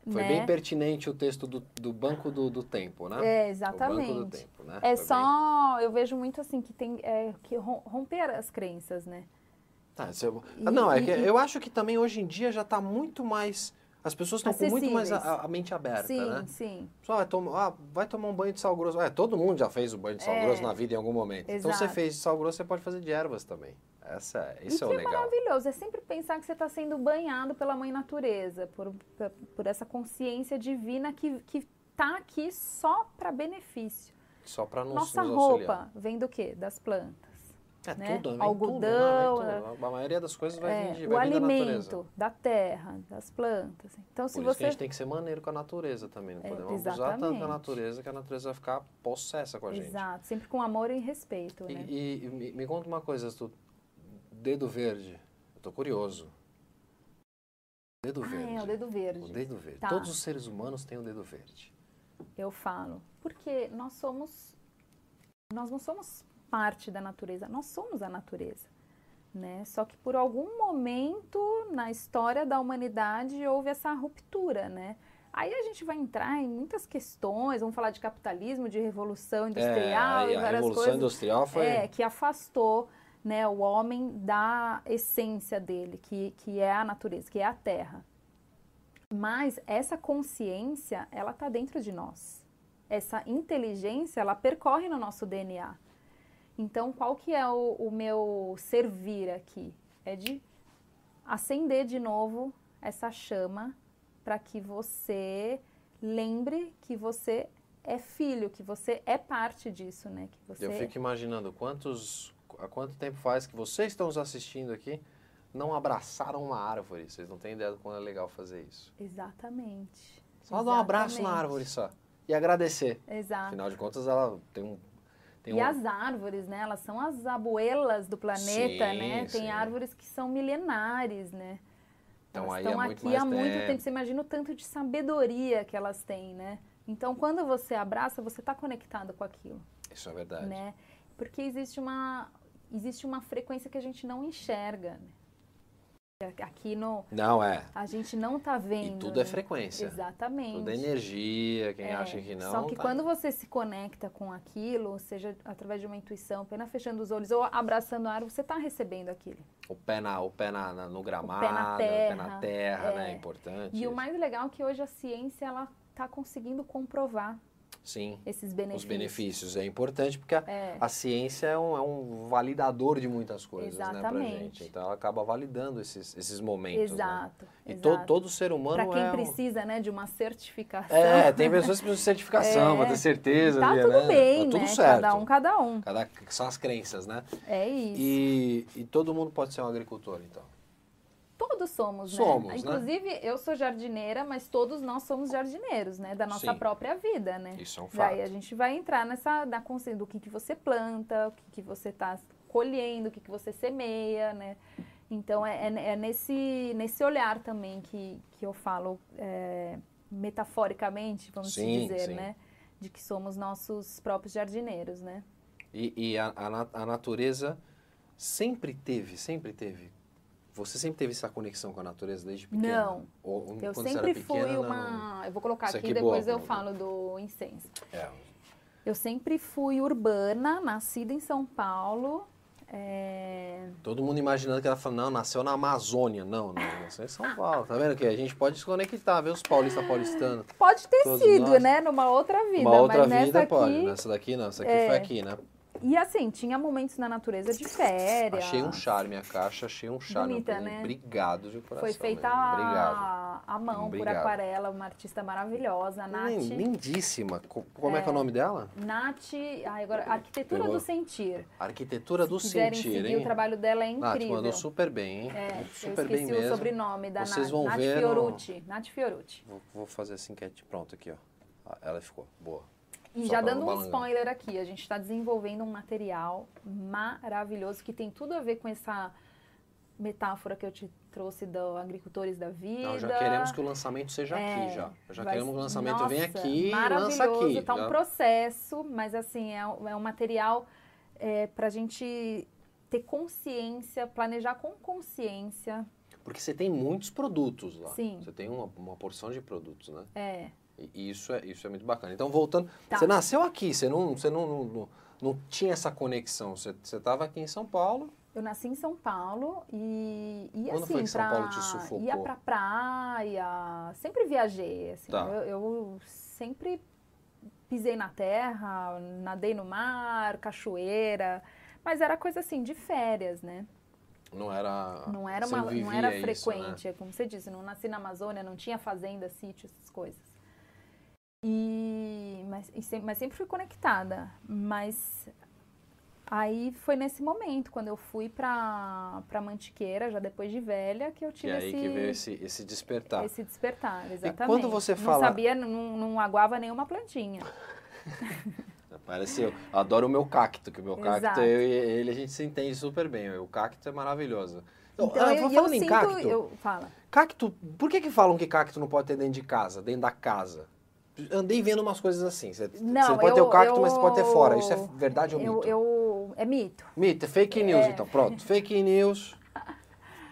Foi né? bem pertinente o texto do, do Banco do, do Tempo, né? É, exatamente. O Banco do Tempo, né? É Foi só, bem... eu vejo muito assim, que tem é, que romper as crenças, né? Tá, eu... e, não, é que eu acho que também hoje em dia já está muito mais as pessoas estão com muito mais a, a, mente aberta, sim, né? Sim, sim. Só vai, tomar, ah, vai tomar um banho de sal grosso. É, todo mundo já fez o banho de sal é, grosso na vida em algum momento. Exato. Então você fez de sal grosso, você pode fazer de ervas também. Essa, é, isso e é o legal. é maravilhoso. É sempre pensar que você está sendo banhado pela mãe natureza, por, por essa consciência divina que está aqui só para benefício. Só para nos Nossa nos roupa vem do quê? Das plantas. É né? tudo, algodão, tudo, né? tudo. a maioria das coisas vai é, vir de, vai o alimento da, da terra, das plantas. Então, se Por você isso que a gente tem que ser maneiro com a natureza também, não é, podemos abusar tanto a natureza que a natureza vai ficar possessa com a gente. Exato, sempre com amor e respeito, e, né? E, e me, me, conta uma coisa, tu, dedo verde, eu tô curioso. Dedo ah, verde. É, o dedo verde. O dedo verde. Tá. Todos os seres humanos têm o dedo verde. Eu falo, porque nós somos nós não somos parte da natureza, nós somos a natureza. Né? Só que por algum momento na história da humanidade houve essa ruptura, né? Aí a gente vai entrar em muitas questões, vamos falar de capitalismo, de revolução industrial é, e várias a revolução coisas. industrial foi é, que afastou né, o homem da essência dele, que, que é a natureza, que é a terra. Mas essa consciência, ela está dentro de nós. Essa inteligência, ela percorre no nosso DNA. Então, qual que é o, o meu servir aqui? É de acender de novo essa chama para que você lembre que você é filho, que você é parte disso, né? Que você... Eu fico imaginando quantos, há quanto tempo faz que vocês estão nos assistindo aqui não abraçaram uma árvore. Vocês não têm ideia do quanto é legal fazer isso. Exatamente. Só Exatamente. dar um abraço na árvore só e agradecer. Exato. Afinal de contas, ela tem um tem e um... as árvores, né? Elas são as abuelas do planeta, sim, né? Tem sim. árvores que são milenares, né? Então, elas aí estão é aqui muito há muito tempo. tempo. Você imagina o tanto de sabedoria que elas têm, né? Então, quando você abraça, você está conectado com aquilo. Isso é verdade. Né? Porque existe uma, existe uma frequência que a gente não enxerga. Né? Aqui no. Não é. A gente não tá vendo. E tudo é frequência. Exatamente. Tudo é energia, quem É, acha que não. Só que tá- quando você se conecta com aquilo, seja através de uma intuição, apenas fechando os olhos ou abraçando a árvore, você está recebendo aquilo. O pé, na, o pé na, na- no gramado, pé na o pé na terra, terra, né? é. É importante. E o isso. mais legal é que hoje a ciência ela está conseguindo comprovar Sim, esses benefícios. os benefícios. É importante porque a, É. a ciência é um, é um validador de muitas coisas, né, pra Exatamente. gente. Então ela acaba validando esses, esses momentos. né? Exato. E to- exato. todo ser humano Para quem é. um- precisa, né, de uma certificação. É, tem pessoas que precisam de certificação, É. pra ter certeza. Tá ali, tudo né? bem, tá tudo né? certo. Cada um, cada um. Cada- são as crenças, né? É isso. E, e todo mundo pode ser um agricultor, então. Todos somos, Somos, né? né? Inclusive, eu sou jardineira, mas todos nós somos jardineiros, né? Da nossa Sim. própria vida, né? Isso é um fato. Daí a gente vai entrar nessa na consciência do que, que você planta, o que, que você está colhendo, o que, que você semeia, né? Então é, é- é nesse, nesse olhar também que, que eu falo é, metaforicamente, vamos Sim, dizer, sim. né? De que somos nossos próprios jardineiros, né? E, e a, a, a natureza sempre teve, sempre teve. Você sempre teve essa conexão com a natureza desde pequena? Não. Ou, Eu sempre fui pequena, não? uma. Eu vou colocar Isso aqui aqui é boa, depois eu boa. falo do incenso. É. Eu sempre fui urbana, nascida em São Paulo. é, Todo mundo imaginando que ela falou, não, nasceu na Amazônia. Não, não, nasceu em São Paulo. Tá vendo que a gente pode desconectar, ver os paulistas paulistanos. Pode ter sido, nós. né? Numa outra vida. Uma outra vida aqui. pode. Nessa daqui não, essa aqui É. foi aqui, né? E assim, tinha momentos na natureza de férias. Achei um charme a caixa, achei um charme. Bonita, Um né? Obrigado de coração. Foi feita mesmo. A, a mão Obrigado. por aquarela, uma artista maravilhosa, Nath. Lin- Lindíssima. Co- Como é. que é o nome dela? Nath, agora, Arquitetura Pegou. do Sentir. Arquitetura do Se Sentir, seguir, hein? o trabalho dela é Nath, incrível. mandou super bem, hein? É, eu super bem esqueci o mesmo. sobrenome da Vocês Nath. vão Nath ver no- Fiorucci. Nath Fiorucci. Vou, vou fazer assim que é pronto aqui, ó. Ah, Ela ficou boa. E Só já dando um spoiler aqui, a gente está desenvolvendo um material maravilhoso que tem tudo a ver com essa metáfora que eu te trouxe do agricultores da vida. Não, já queremos que o lançamento seja É, aqui já. Já vai- queremos que o lançamento Nossa, venha aqui e lança maravilhoso, aqui. Tá um processo, mas assim, é, um- é um material é, para a gente ter consciência, planejar com consciência. Porque você tem muitos produtos lá. Sim. Você tem uma, uma porção de produtos, né? É, E isso é, isso é muito bacana. Então, voltando, Tá. você nasceu aqui, você não, você não, não, não, não tinha essa conexão. Você estava aqui em São Paulo. eu nasci em São Paulo e, e Quando assim, foi que São pra- Paulo te sufocou? ia pra praia, sempre viajei, assim, Tá. eu, eu sempre pisei na terra, nadei no mar, cachoeira, mas era coisa assim de férias, né? Não era. Não era, uma, não vivia era isso, frequente, né? é como você disse, não nasci na Amazônia, não tinha fazenda, sítio, essas coisas. E, mas, e sem- mas sempre fui conectada. Mas aí foi nesse momento, quando eu fui pra, pra Mantiqueira, já depois de velha, que eu tive é aí esse, que veio esse, esse despertar. esse despertar. Exatamente. quando você Não fala- sabia, não, não aguava nenhuma plantinha. Parece eu adoro o meu cacto, que o meu cacto, Exato. eu e ele, a gente se entende super bem. O cacto é maravilhoso. Então, Ah, eu, e eu falando em sinto, cacto, eu, fala. cacto, por que que falam que cacto não pode ter dentro de casa, dentro da casa? Andei vendo umas coisas assim. Você, Não, você pode ter eu- o cacto, eu- mas você pode ter fora. Isso é verdade ou Eu, mito? eu, é mito. Mito, é fake news É. então. Pronto, fake news.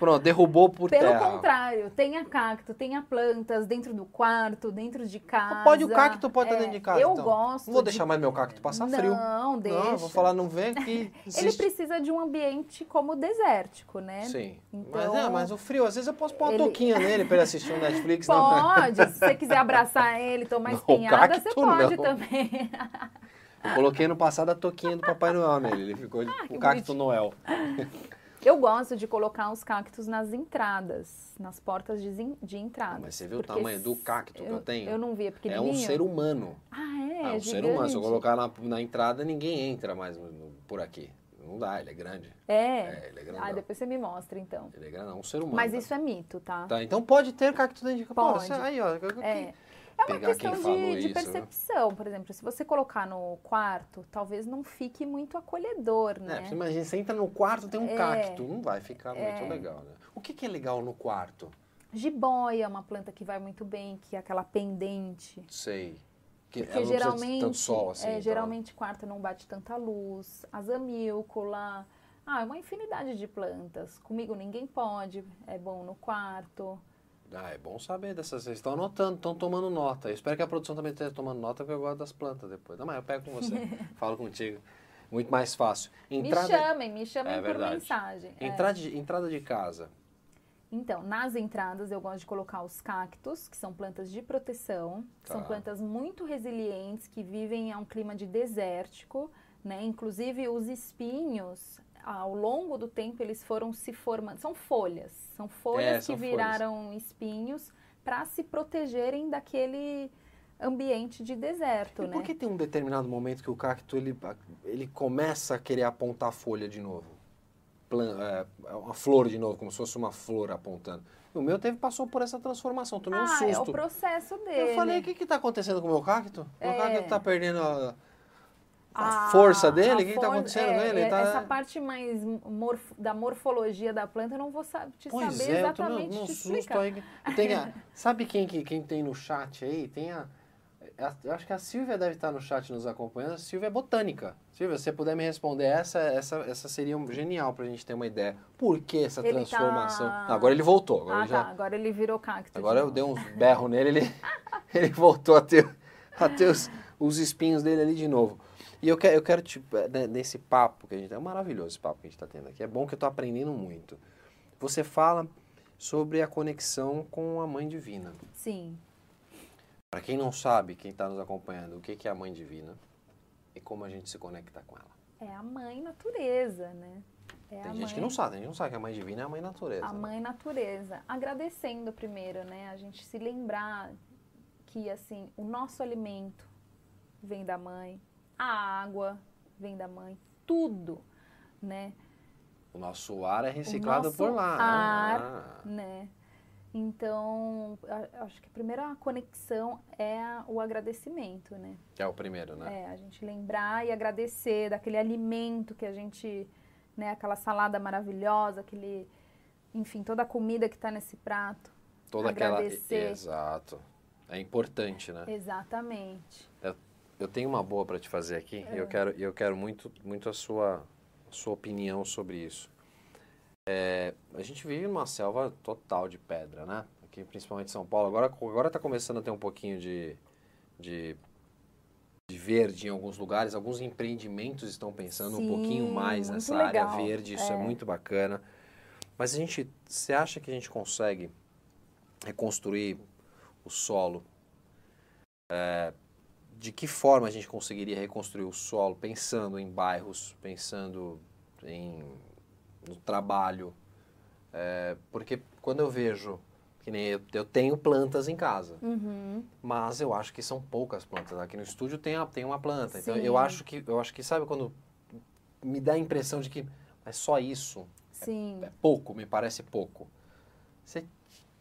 Pronto, derrubou por Pelo terra. contrário, tenha cacto, tenha plantas dentro do quarto, dentro de casa. Pode o cacto, pode estar É, dentro de casa. Eu então. gosto. Não vou de- deixar mais meu cacto passar frio. Não, deixa. Não, vou falar, não vem aqui. Ele precisa de um ambiente como desértico, né? Sim. Então- mas, é, mas o frio, às vezes eu posso pôr uma Ele- touquinha nele pra ele assistir um Netflix. não. Pode, se você quiser abraçar ele, tomar Não, espinhada, você pode não. também. Eu coloquei no passado a touquinha do Papai Noel nele. Ele ficou Ah, que o cacto Noel. Eu gosto de colocar os cactos nas entradas, nas portas de, de entrada. Mas você viu o porque tamanho do cacto que eu tenho? Eu não vi, é É pequenininho. um ser humano. Ah, é? É, um é ser humano. Se eu gigante. colocar na, na entrada, ninguém entra mais por aqui. Não dá, ele é grande. É. É, ele é grandão. ah, depois você me mostra, então. Ele é grandão, é um ser humano. Mas isso é mito, tá? Tá, então pode ter cacto dentro de casa. Pode. Pô, aí, ó. É. É uma questão de, de isso, né? percepção. Por exemplo, se você colocar no quarto, talvez não fique muito acolhedor, É, né? você imagina, você entra no quarto, tem um É. cacto. Não vai ficar É. muito legal, né? O que, que é legal no quarto? Jiboia é uma planta que vai muito bem, que é aquela pendente. Sei. Que Porque geralmente, tanto sol, assim. é, então. geralmente quarto não bate tanta luz, a zamílcula, ah, é uma infinidade de plantas. Comigo ninguém pode, é bom no quarto. Ah, é bom saber dessas. Vocês estão anotando, estão tomando nota. Eu espero que a produção também esteja tomando nota, porque eu gosto das plantas depois. Não, mas eu pego com você, falo contigo. Muito mais fácil. Entrada, Me chamem, me chamem É por verdade. mensagem. é. entrada, de, entrada de casa. Então, nas entradas eu gosto de colocar os cactos, que são plantas de proteção, que são Tá. plantas muito resilientes, que vivem a um clima de desértico, né? Inclusive os espinhos, ao longo do tempo eles foram se formando, são folhas, são folhas É, que são folhas. viraram espinhos para se protegerem daquele ambiente de deserto, E né? por que tem um determinado momento que o cacto ele, ele começa a querer apontar a folha de novo? Plan, é, uma flor de novo, como se fosse uma flor apontando. E o meu teve, passou por essa transformação, tomei um ah, é o susto. processo dele. eu falei, o que está acontecendo com o meu cacto? O meu É. cacto está perdendo a, a A- força dele? a O que está acontecendo é, com ele? é, Tá- Essa parte mais morf- da morfologia da planta eu não vou sa- te Pois saber é, exatamente num te susto aí. Tem a- sabe quem, que, quem tem no chat aí? Tem a, a- Eu acho que a Silvia deve estar no chat nos acompanhando. A Silvia é botânica. Silvia, se você puder me responder essa, essa, essa seria um- genial pra gente ter uma ideia. Por que essa Ele transformação? tá- Não, agora ele voltou. Agora, Ah, ele já, tá. Agora ele virou cacto. agora eu dei um berro nele, ele, ele voltou a ter, a ter os, os espinhos dele ali de novo. E eu quero, eu quero tipo, né, nesse papo que a gente... É maravilhoso esse papo que a gente está tendo aqui. É bom que eu estou aprendendo muito. Você fala sobre a conexão com a Mãe Divina. Sim. Para quem não sabe, quem está nos acompanhando, o que que é a Mãe Divina e como a gente se conecta com ela. É a mãe natureza, né? É Tem gente mãe, que não sabe, tem gente que não sabe que a Mãe Divina é a Mãe Natureza. A né? mãe natureza. Agradecendo primeiro, né? A gente se lembrar que, assim, o nosso alimento vem da mãe, a água vem da mãe, tudo, né? O nosso ar é reciclado por lá. ar, Ah. né? Então, acho que a primeira conexão é o agradecimento, né? Que é o primeiro, né? É, a gente lembrar e agradecer daquele alimento que a gente, né, aquela salada maravilhosa, aquele, enfim, toda a comida que está nesse prato. Toda agradecer. aquela. Exato. É importante, né? Exatamente. Eu tenho uma boa para te fazer aqui É. eu quero, eu quero muito, muito a sua, a sua opinião sobre isso. É, a gente vive numa selva total de pedra, né? Aqui, principalmente em São Paulo. Agora agora está começando a ter um pouquinho de, de, de verde em alguns lugares. Alguns empreendimentos estão pensando um Sim, pouquinho mais nessa legal. área verde. Isso é. É. muito bacana. Mas a gente, você acha que a gente consegue reconstruir o solo É, de que forma a gente conseguiria reconstruir o solo pensando em bairros, pensando em no trabalho? É, porque quando eu vejo que nem eu, eu tenho plantas em casa, Uhum. mas eu acho que são poucas plantas. Aqui no estúdio tem, a, tem uma planta, então Sim. eu acho que eu acho que sabe quando me dá a impressão de que é só isso, Sim. é pouco, me parece pouco. Você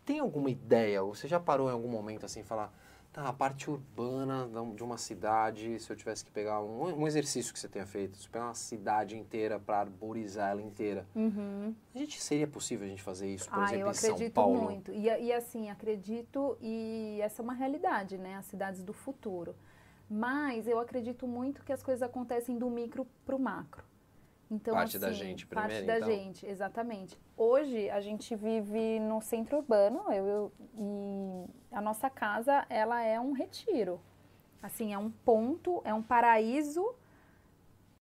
tem alguma ideia, ou você já parou em algum momento assim falar, tá, a parte urbana de uma cidade, se eu tivesse que pegar um, um exercício que você tenha feito, se eu pegar uma cidade inteira para arborizar ela inteira, Uhum. a gente seria possível a gente fazer isso, por Ah, exemplo, eu em São acredito Paulo? muito. E, e assim, acredito, e essa é uma realidade, né? As cidades do futuro. Mas eu acredito muito que as coisas acontecem do micro para o macro. Então, Parte da assim, gente Parte primeiro, da então. gente, exatamente. Hoje a gente vive no centro urbano eu, eu- e a nossa casa ela é um retiro. Assim, é um ponto, é um paraíso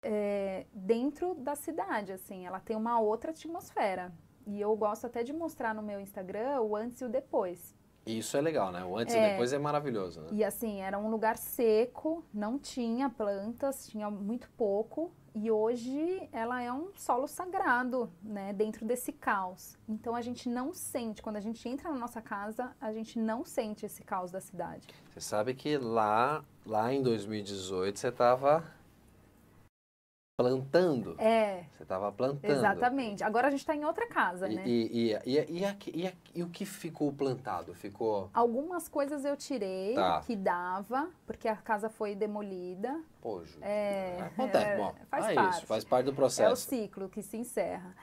é, dentro da cidade, assim, ela tem uma outra atmosfera. E eu gosto até de mostrar no meu Instagram o antes e o depois. E Isso é legal, né? O antes e É. depois é maravilhoso, né? E assim, era um lugar seco, não tinha plantas, tinha muito pouco. E hoje ela é um solo sagrado, né, dentro desse caos. Então a gente não sente, quando a gente entra na nossa casa, a gente não sente esse caos da cidade. Você sabe que lá, lá em 2018 você estava plantando. É, Você estava plantando. exatamente. Agora a gente está em outra casa, E, né? e, e, e, e, o que ficou plantado? Ficou. Algumas coisas eu tirei Tá. que dava, porque a casa foi demolida. Pô, Ju, É, acontece. é, Bom, faz é parte. isso, faz parte do É o processo. ciclo que se encerra.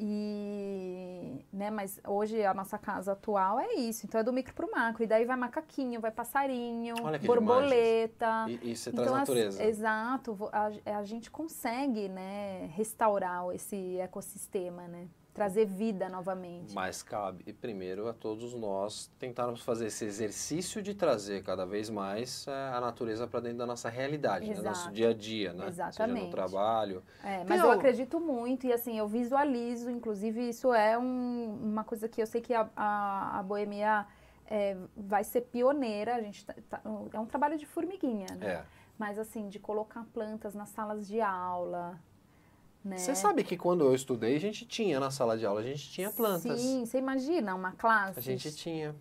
E, né, mas hoje a nossa casa atual é isso, então é do micro pro macro, e daí vai macaquinho, vai passarinho, borboleta. E, e você então, traz natureza. As, exato, a, a gente consegue, né, restaurar esse ecossistema, né? Trazer vida novamente. Mas cabe primeiro a todos nós tentarmos fazer esse exercício de trazer cada vez mais é, a natureza para dentro da nossa realidade, né? nosso dia a dia, né? Exatamente. Seja no trabalho. É, mas eu... eu... acredito muito e assim, eu visualizo, inclusive isso é um, uma coisa que eu sei que a, a, a Boemia é, vai ser pioneira, a gente tá, tá, é um trabalho de formiguinha, né? É. Mas assim, de colocar plantas nas salas de aula, né? Você sabe que quando eu estudei, a gente tinha na sala de aula, a gente tinha plantas. Sim, você imagina uma classe. A gente tinha.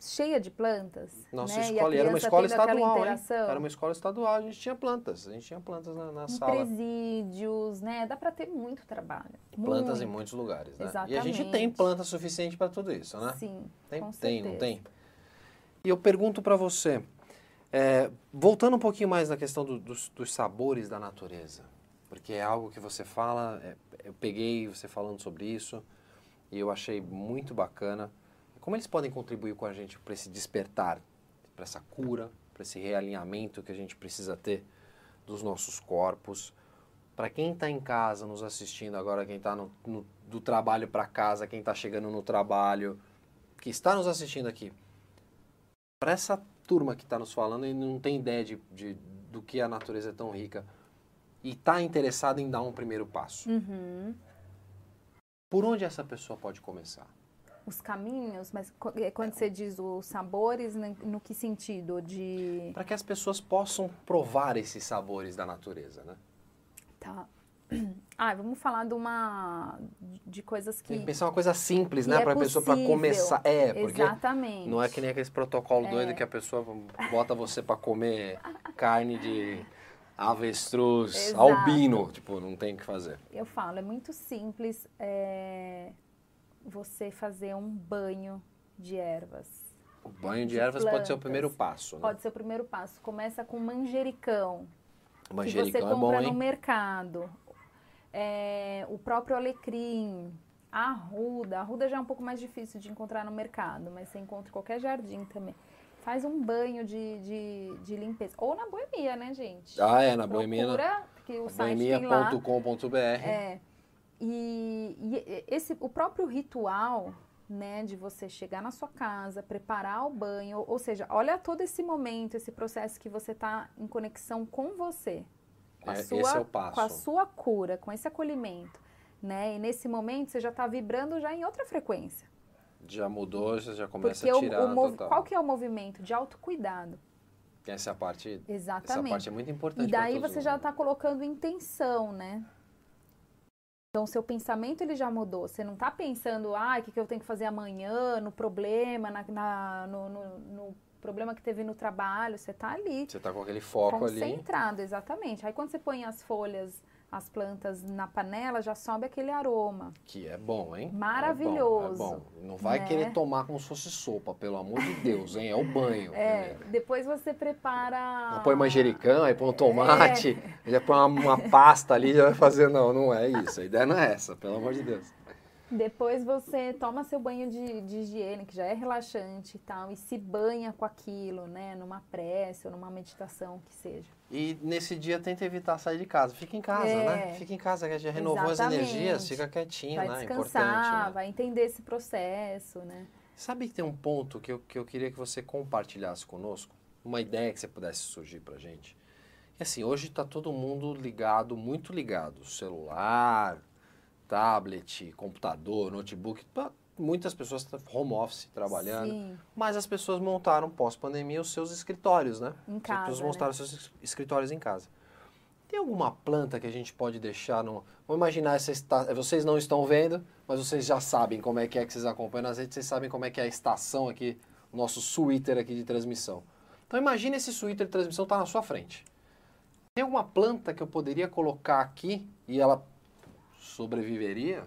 Cheia de plantas. Nossa né? escola era uma escola estadual. Hein? Era uma escola estadual, a gente tinha plantas. A gente tinha plantas na, na sala. Presídios, né? Dá para ter muito trabalho. Plantas muito. em muitos lugares, né? Exatamente. E a gente tem planta suficiente para tudo isso, né? Sim. Tem, com tem, certeza. não tem? E eu pergunto para você, é, voltando um pouquinho mais na questão do, dos, dos sabores da natureza porque é algo que você fala, é, eu peguei você falando sobre isso e eu achei muito bacana. Como eles podem contribuir com a gente para esse despertar, para essa cura, para esse realinhamento que a gente precisa ter dos nossos corpos? Para quem está em casa nos assistindo agora, quem está do trabalho para casa, quem está chegando no trabalho, que está nos assistindo aqui, para essa turma que está nos falando e não tem ideia de, de, do que a natureza é tão rica, e está interessado em dar um primeiro passo. Uhum. Por onde essa pessoa pode começar? Os caminhos, mas é, quando você diz os sabores, no que sentido? De. Para que as pessoas possam provar esses sabores da natureza, né? Tá. Ah, vamos falar de uma de coisas que. Tem que pensar uma coisa simples, né, é para a pessoa para começar. É, porque Exatamente. não é que nem aquele protocolo é. doido que a pessoa bota você para comer carne de avestruz, Exato. albino, tipo, não tem o que fazer. Eu falo, é muito simples é, você fazer um banho de ervas. O banho de, de ervas plantas. pode ser o primeiro passo, né? Pode ser o primeiro passo. Começa com manjericão. Manjericão que você compra é bom, no mercado. É, o próprio alecrim, a arruda. A arruda já é um pouco mais difícil de encontrar no mercado, mas você encontra em qualquer jardim também. Faz um banho de, de, de limpeza. Ou na boemia, né, gente? Ah, é, na boemia. Procura, que o boemia.com.br. É. E, e esse, o próprio ritual né, de você chegar na sua casa, preparar o banho, ou seja, olha todo esse momento, esse processo que você está em conexão com você, com a, é, sua, esse é o passo. com a sua cura, com esse acolhimento, né? E nesse momento você já está vibrando já em outra frequência. Já mudou, você já começa Porque a tirar. O, o qual que é o movimento? De autocuidado. Essa é a parte. Exatamente. Essa parte é muito importante. E daí você já está colocando intenção, né? Então, seu pensamento ele já mudou. Você não está pensando, ah, o que, que eu tenho que fazer amanhã, no problema, na, na no, no, no, problema que teve no trabalho. Você está ali. Você está com aquele foco concentrado, ali. Concentrado, exatamente. Aí, quando você põe as folhas as plantas na panela, já sobe aquele aroma. Que é bom, hein? Maravilhoso. É bom. É bom. Não vai né? querer tomar como se fosse sopa, pelo amor de Deus, hein? É o banho. É, depois você prepara... Põe manjericão, aí põe um tomate, é. já põe uma, uma pasta ali, já vai fazer... Não, não é isso. A ideia não é essa, pelo amor de Deus. Depois você toma seu banho de, de higiene, que já é relaxante e tal, e se banha com aquilo, né? Numa prece ou numa meditação que seja. E nesse dia tenta evitar sair de casa. Fica em casa, né? é, né? Fica em casa, que já renovou Exatamente. as energias, fica quietinho, vai né? Descansar, né? vai entender esse processo, né? Sabe que tem um ponto que eu, que eu queria que você compartilhasse conosco? Uma ideia que você pudesse surgir pra gente. E assim, hoje está todo mundo ligado, muito ligado. Celular, tablet, computador, notebook, muitas pessoas home office trabalhando, Sim. mas as pessoas montaram pós-pandemia os seus escritórios, né? Em casa, as pessoas né? montaram seus escritórios em casa. Tem alguma planta que a gente pode deixar no... Vamos imaginar, essa esta... vocês não estão vendo, mas vocês já sabem como é que é que vocês acompanham nas redes, vocês sabem como é que é a estação aqui, o nosso suíter aqui de transmissão. Então imagine esse suíter de transmissão está na sua frente. Tem alguma planta que eu poderia colocar aqui e ela sobreviveria?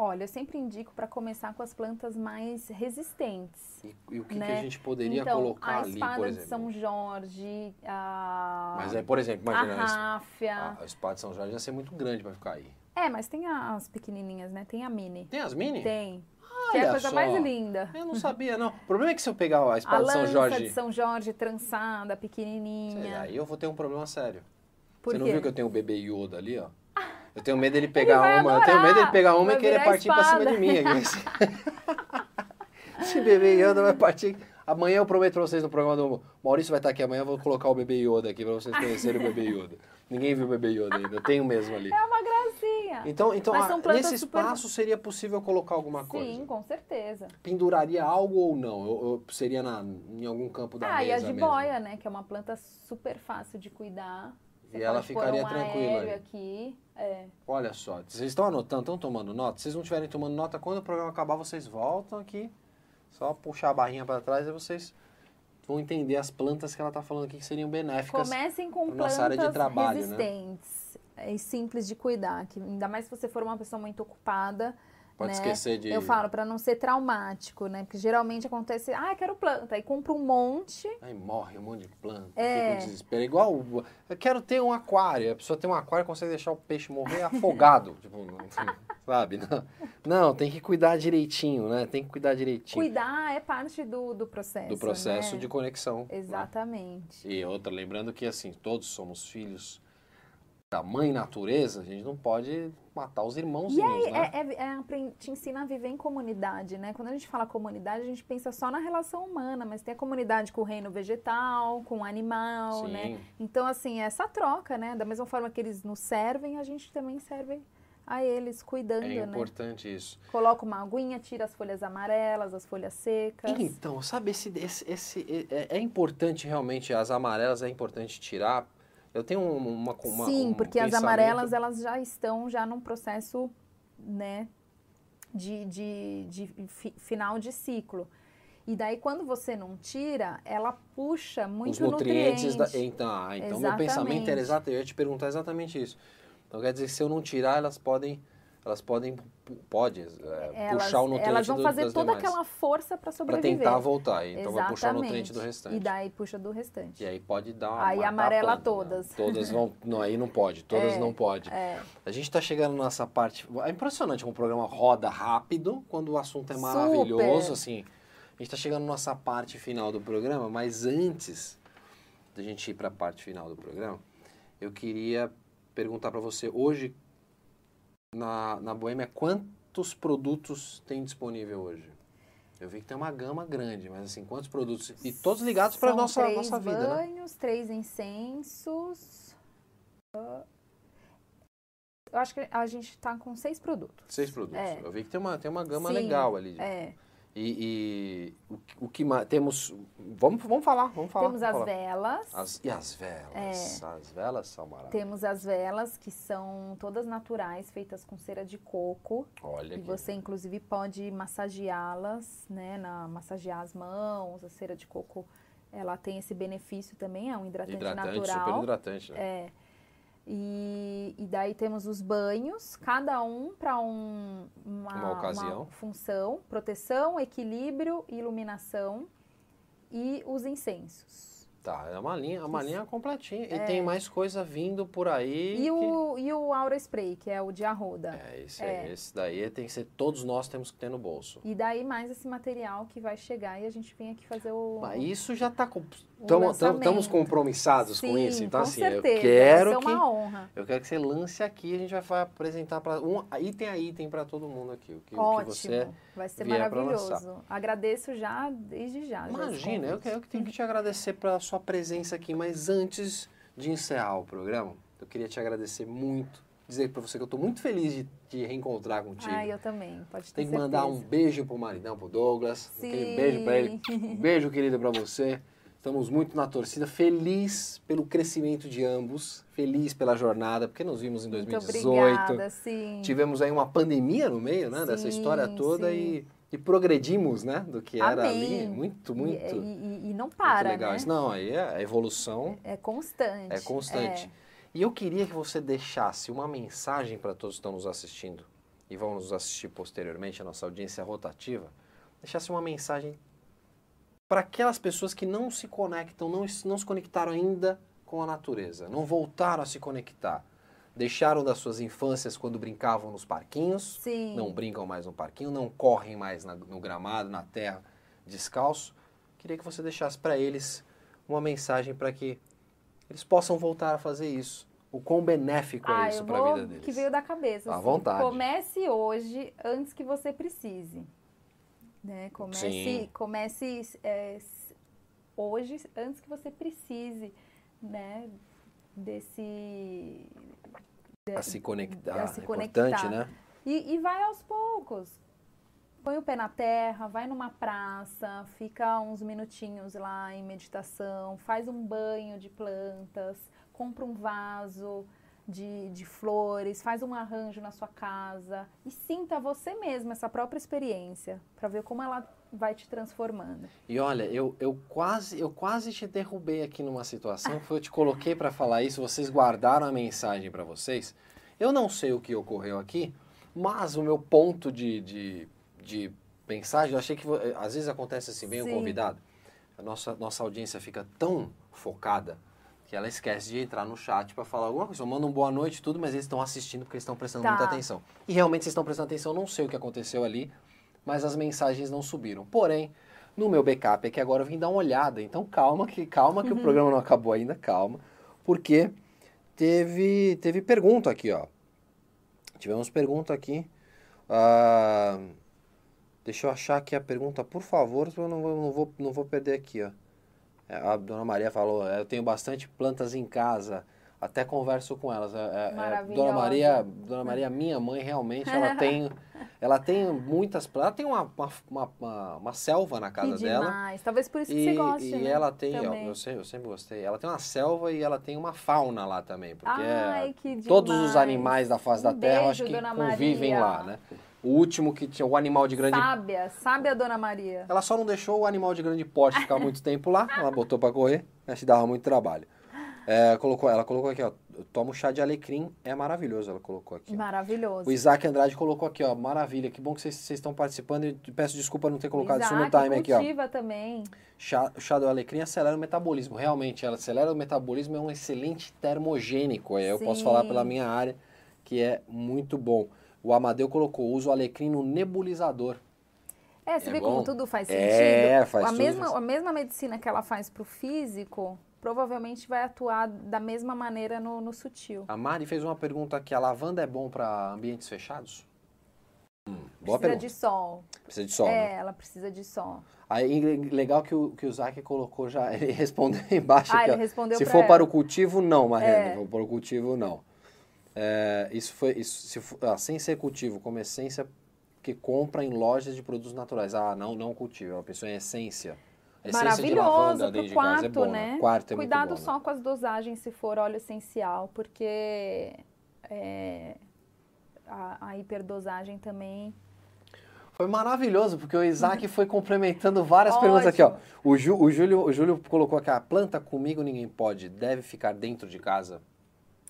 Olha, eu sempre indico para começar com as plantas mais resistentes. E, e o que, né? que, a gente poderia então, colocar a ali, espada por de exemplo? São Jorge, a, Mas aí, por exemplo, a imagina, a, ráfia. a, a espada de São Jorge ia ser muito grande para ficar aí. É, mas tem as pequenininhas, né? Tem a mini. Tem as mini? Tem. que é Olha a coisa só. mais linda. Eu não sabia, não. O problema é que se eu pegar a A espada de São Jorge, de São Jorge trançada, sei, pequenininha. aí eu vou ter um problema sério. Por Você não quê? viu que eu tenho o bebê Yoda ali, ó? Eu tenho medo dele pegar vai uma, eu tenho medo dele pegar uma e querer partir pra cima de mim. Esse bebê Yoda vai partir. Amanhã eu prometo pra vocês no programa do Maurício vai estar aqui amanhã, eu vou colocar o bebê Yoda aqui pra vocês conhecerem o bebê Yoda. Ninguém viu o bebê Yoda ainda, eu tenho mesmo ali. É uma gracinha. Então, então Mas ah, nesse super- espaço seria possível colocar alguma Sim, coisa? com certeza. Penduraria algo ou não? Eu, eu- seria na, em algum campo da ah, e a mesa mesmo? jiboia, né? Que é uma planta super fácil de cuidar. Você E ela ficaria um tranquila aí. aqui. É. Olha só, vocês estão anotando, estão tomando nota? Se vocês não estiverem tomando nota, quando o programa acabar, vocês voltam aqui, só puxar a barrinha para trás e vocês vão entender as plantas que ela está falando aqui que seriam benéficas. Comecem com pra nossa área de plantas trabalho, né? resistentes e simples de cuidar. Que ainda mais se você for uma pessoa muito ocupada. Pode né? esquecer de... Eu falo para não ser traumático, né? Porque geralmente acontece, ah, quero planta, aí compra um monte. Aí morre um monte de planta, É. fica um desespero. Igual, o- eu quero ter um aquário, a pessoa tem um aquário consegue deixar o peixe morrer afogado. tipo, não- sabe? Não, não, tem que cuidar direitinho, né? Tem que cuidar direitinho Cuidar é parte do, do processo. do processo né? de conexão. né? Exatamente. E outra, lembrando que assim, todos somos filhos da mãe natureza, a gente não pode matar os E irmãozinhos, aí, né? é, é, é, te ensina a viver em comunidade, né? Quando a gente fala comunidade, a gente pensa só na relação humana, mas tem a comunidade com o reino vegetal, com o animal, Sim. né? Então, assim, essa troca, né? Da mesma forma que eles nos servem, a gente também serve a eles, cuidando, É né? importante isso. Coloca uma aguinha, tira as folhas amarelas, as folhas secas. Então, sabe, esse, esse, esse- é, é importante realmente, as amarelas é importante tirar. Eu tenho um- uma... uma Sim, um porque as pensamento- amarelas, elas já estão já num processo, né, de, de, de fi- final de ciclo. E daí, quando você não tira, ela puxa muito os nutrientes nutriente. da, então, ah, então meu pensamento era Exatamente. exato, eu ia te perguntar exatamente isso. Então quer dizer que se eu não tirar, elas podem elas podem pode é, Elas, puxar o nutriente elas vão do- fazer das toda demais, aquela força para para sobreviver. tentar voltar, então vai puxar o nutriente Exatamente. do restante. E daí puxa do restante. E aí pode dar uma Aí amarela planta, todas. Né? Todas vão, não, aí não pode, todas É, não pode. É, A gente está chegando nessa parte, é impressionante como o programa roda rápido quando o assunto é Super. maravilhoso, assim. A gente está chegando nessa parte final do programa, mas antes da gente ir para a parte final do programa, eu queria perguntar para você hoje na, na Boêmia quantos produtos tem disponível hoje? Eu vi que tem uma gama grande, mas assim, quantos produtos? E todos ligados para são nossa três nossa vida, né? banhos, três incensos. Eu acho que a gente está com seis produtos. Seis produtos. É. Eu vi que tem uma, tem uma gama Sim, legal ali. É. E, e o, o que mais temos? Vamos, vamos falar, vamos falar. Temos vamos as falar. velas. As- e as velas? As velas são maravilhosas. Temos as velas, que são todas naturais, feitas com cera de coco. Olha E você, inclusive, pode massageá-las, né? Na, massagear as mãos. A cera de coco, ela tem esse benefício também, é um hidratante, Hidratante, natural. super hidratante, né? É. E, e daí temos os banhos, cada um para um, uma, Uma ocasião. função, proteção, equilíbrio, iluminação e os incensos. Tá, é uma linha, uma linha completinha. E É. tem mais coisa vindo por aí. E que- o, e o Aura Spray, que é o de arroda. É, esse, É. aí, esse daí tem que ser, todos nós temos que ter no bolso. E daí mais esse material que vai chegar e a gente vem aqui fazer o... Mas isso já está com. Estamos compromissados com Sim, isso. Então, com assim, certeza. eu quero vai ser que. uma honra. Eu quero que você lance aqui, a gente vai apresentar para um item a item para todo mundo aqui. O que, o que Ótimo, você vai ser maravilhoso. Agradeço já, desde já. já Imagina, eu, que- convite. eu que tenho que te agradecer pela sua presença aqui, mas antes de encerrar o programa, eu queria te agradecer muito, dizer para você que eu estou muito feliz de te reencontrar contigo. Ah, eu também, pode ter Tem que mandar um certeza. beijo pro maridão, pro Douglas, Sim. aquele beijo para ele. Um beijo, querido, para você. Estamos muito na torcida, feliz pelo crescimento de ambos, feliz pela jornada, porque nos vimos em Muito 2018. obrigada, sim. Tivemos aí uma pandemia no meio, né, dessa Sim, história toda sim. e, e progredimos, né, do que era ali. Amém. Muito, E- muito, E, e- e não muito para, legal. né? Não, aí é a evolução É constante. é constante. É. E eu queria que você deixasse uma mensagem para todos que estão nos assistindo e vão nos assistir posteriormente, a nossa audiência rotativa, deixasse uma mensagem para aquelas pessoas que não se conectam, não, não se conectaram ainda com a natureza, não voltaram a se conectar. Deixaram das suas infâncias quando brincavam nos parquinhos, Sim. não brincam mais no parquinho, não correm mais na, no gramado, na terra, descalço. Queria que você deixasse para eles uma mensagem para que eles possam voltar a fazer isso. O quão benéfico ah, é isso para a vida deles. que veio da cabeça. À assim. vontade. Comece hoje antes que você precise. Né? Comece, Sim. comece é, hoje antes que você precise, né? Desse a se conectar, a se é conectar. importante, né? E, e vai aos poucos. Põe o pé na terra, vai numa praça, fica uns minutinhos lá em meditação, faz um banho de plantas, compra um vaso de, de flores, faz um arranjo na sua casa e sinta você mesmo essa própria experiência para ver como ela vai te transformando. E olha, eu, eu, quase, eu quase te derrubei aqui numa situação que eu te coloquei para falar isso, vocês guardaram a mensagem para vocês. Eu não sei o que ocorreu aqui, mas o meu ponto de, de, de mensagem, eu achei que às vezes acontece assim, bem o convidado, a nossa, nossa audiência fica tão focada que ela esquece de entrar no chat para falar alguma coisa. Manda um boa noite e tudo, mas eles estão assistindo porque eles estão prestando Tá. muita atenção. E realmente vocês estão prestando atenção, eu não sei o que aconteceu ali, mas as mensagens não subiram. Porém, no meu backup é que agora eu vim dar uma olhada. Então calma que calma que o programa não acabou ainda, calma, porque teve teve pergunta aqui, ó. Tivemos pergunta aqui. Ah, deixa eu achar aqui a pergunta, por favor, eu não vou, não vou, não vou perder aqui, ó. É, A dona Maria falou, "É, eu tenho bastante plantas em casa, até converso com elas. É, é, é, dona Maria, Dona Maria, minha mãe realmente, ela tem, ela tem muitas. Ela tem uma, uma, uma, uma- selva na casa dela. Talvez por isso que E, você goste, e né? ela tem, ó, eu, sei, eu sempre gostei. Ela tem uma selva e ela tem uma fauna lá também, porque é- Ai, que todos os animais da face da Um Terra, eu acho beijo, que Dona convivem Maria. lá, né? O último que tinha o animal de grande Sábia, sábia Dona Maria. ela só não deixou o animal de grande porte ficar muito tempo lá. Ela botou pra correr, acho que dava muito trabalho. É, colocou, ela colocou aqui, ó. Toma um chá de alecrim, é maravilhoso. Ela colocou aqui. ó. Maravilhoso. O Isaac Andrade colocou aqui, ó. Maravilha, que bom que vocês estão participando. E peço desculpa não ter colocado isso no Isaac time aqui, ó. também. Chá, o chá do alecrim acelera o metabolismo. Realmente, ela acelera o metabolismo, é um excelente termogênico. Aí eu posso falar pela minha área, que é muito bom. O Amadeu colocou, usa o alecrim no nebulizador. É, você É vê bom? como tudo faz sentido? É, faz a tudo, mesma, faz- A mesma medicina que ela faz pro físico, provavelmente vai atuar da mesma maneira no, no sutil. A Mari fez uma pergunta aqui: a lavanda é bom para ambientes fechados? Hum, boa precisa pergunta. de sol. Precisa de sol, é, né? ela precisa de sol. Aí, legal que o, que o Zac colocou já, ele respondeu embaixo Ah, aqui, ele respondeu Se for ela. para o cultivo, não, Marrene. É. Se for para o cultivo, não. É, isso foi, isso, se for, ah, sem ser cultivo, como essência que compra em lojas de produtos naturais. Ah, não, não cultivo, é uma pessoa em essência. Maravilhoso pro casa quarto, é bom, né? Quarto é Cuidado bom, só né? com as dosagens se for óleo essencial, porque é, a, a hiperdosagem também. Foi maravilhoso, porque o Isaac foi complementando várias perguntas aqui, ó. Ótimo. O, Ju- o Júlio, o Júlio colocou aqui, a planta comigo ninguém pode, deve ficar dentro de casa.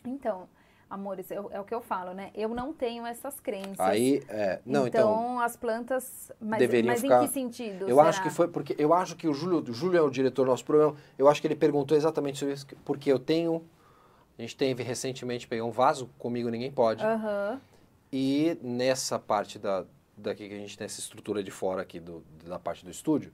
Então, amores, é, o- é o que eu falo, né? Eu não tenho essas crenças. Aí, é, não, então, então, as plantas. Mas, deveriam mas ficar- em que sentido? eu será? acho que foi porque, eu acho que o Júlio, o Júlio é o diretor do nosso programa, eu acho que ele perguntou exatamente sobre isso, porque eu tenho, a gente teve recentemente, peguei um vaso, comigo ninguém pode, Aham. e nessa parte da, daqui que a gente tem essa estrutura de fora aqui do, da parte do estúdio,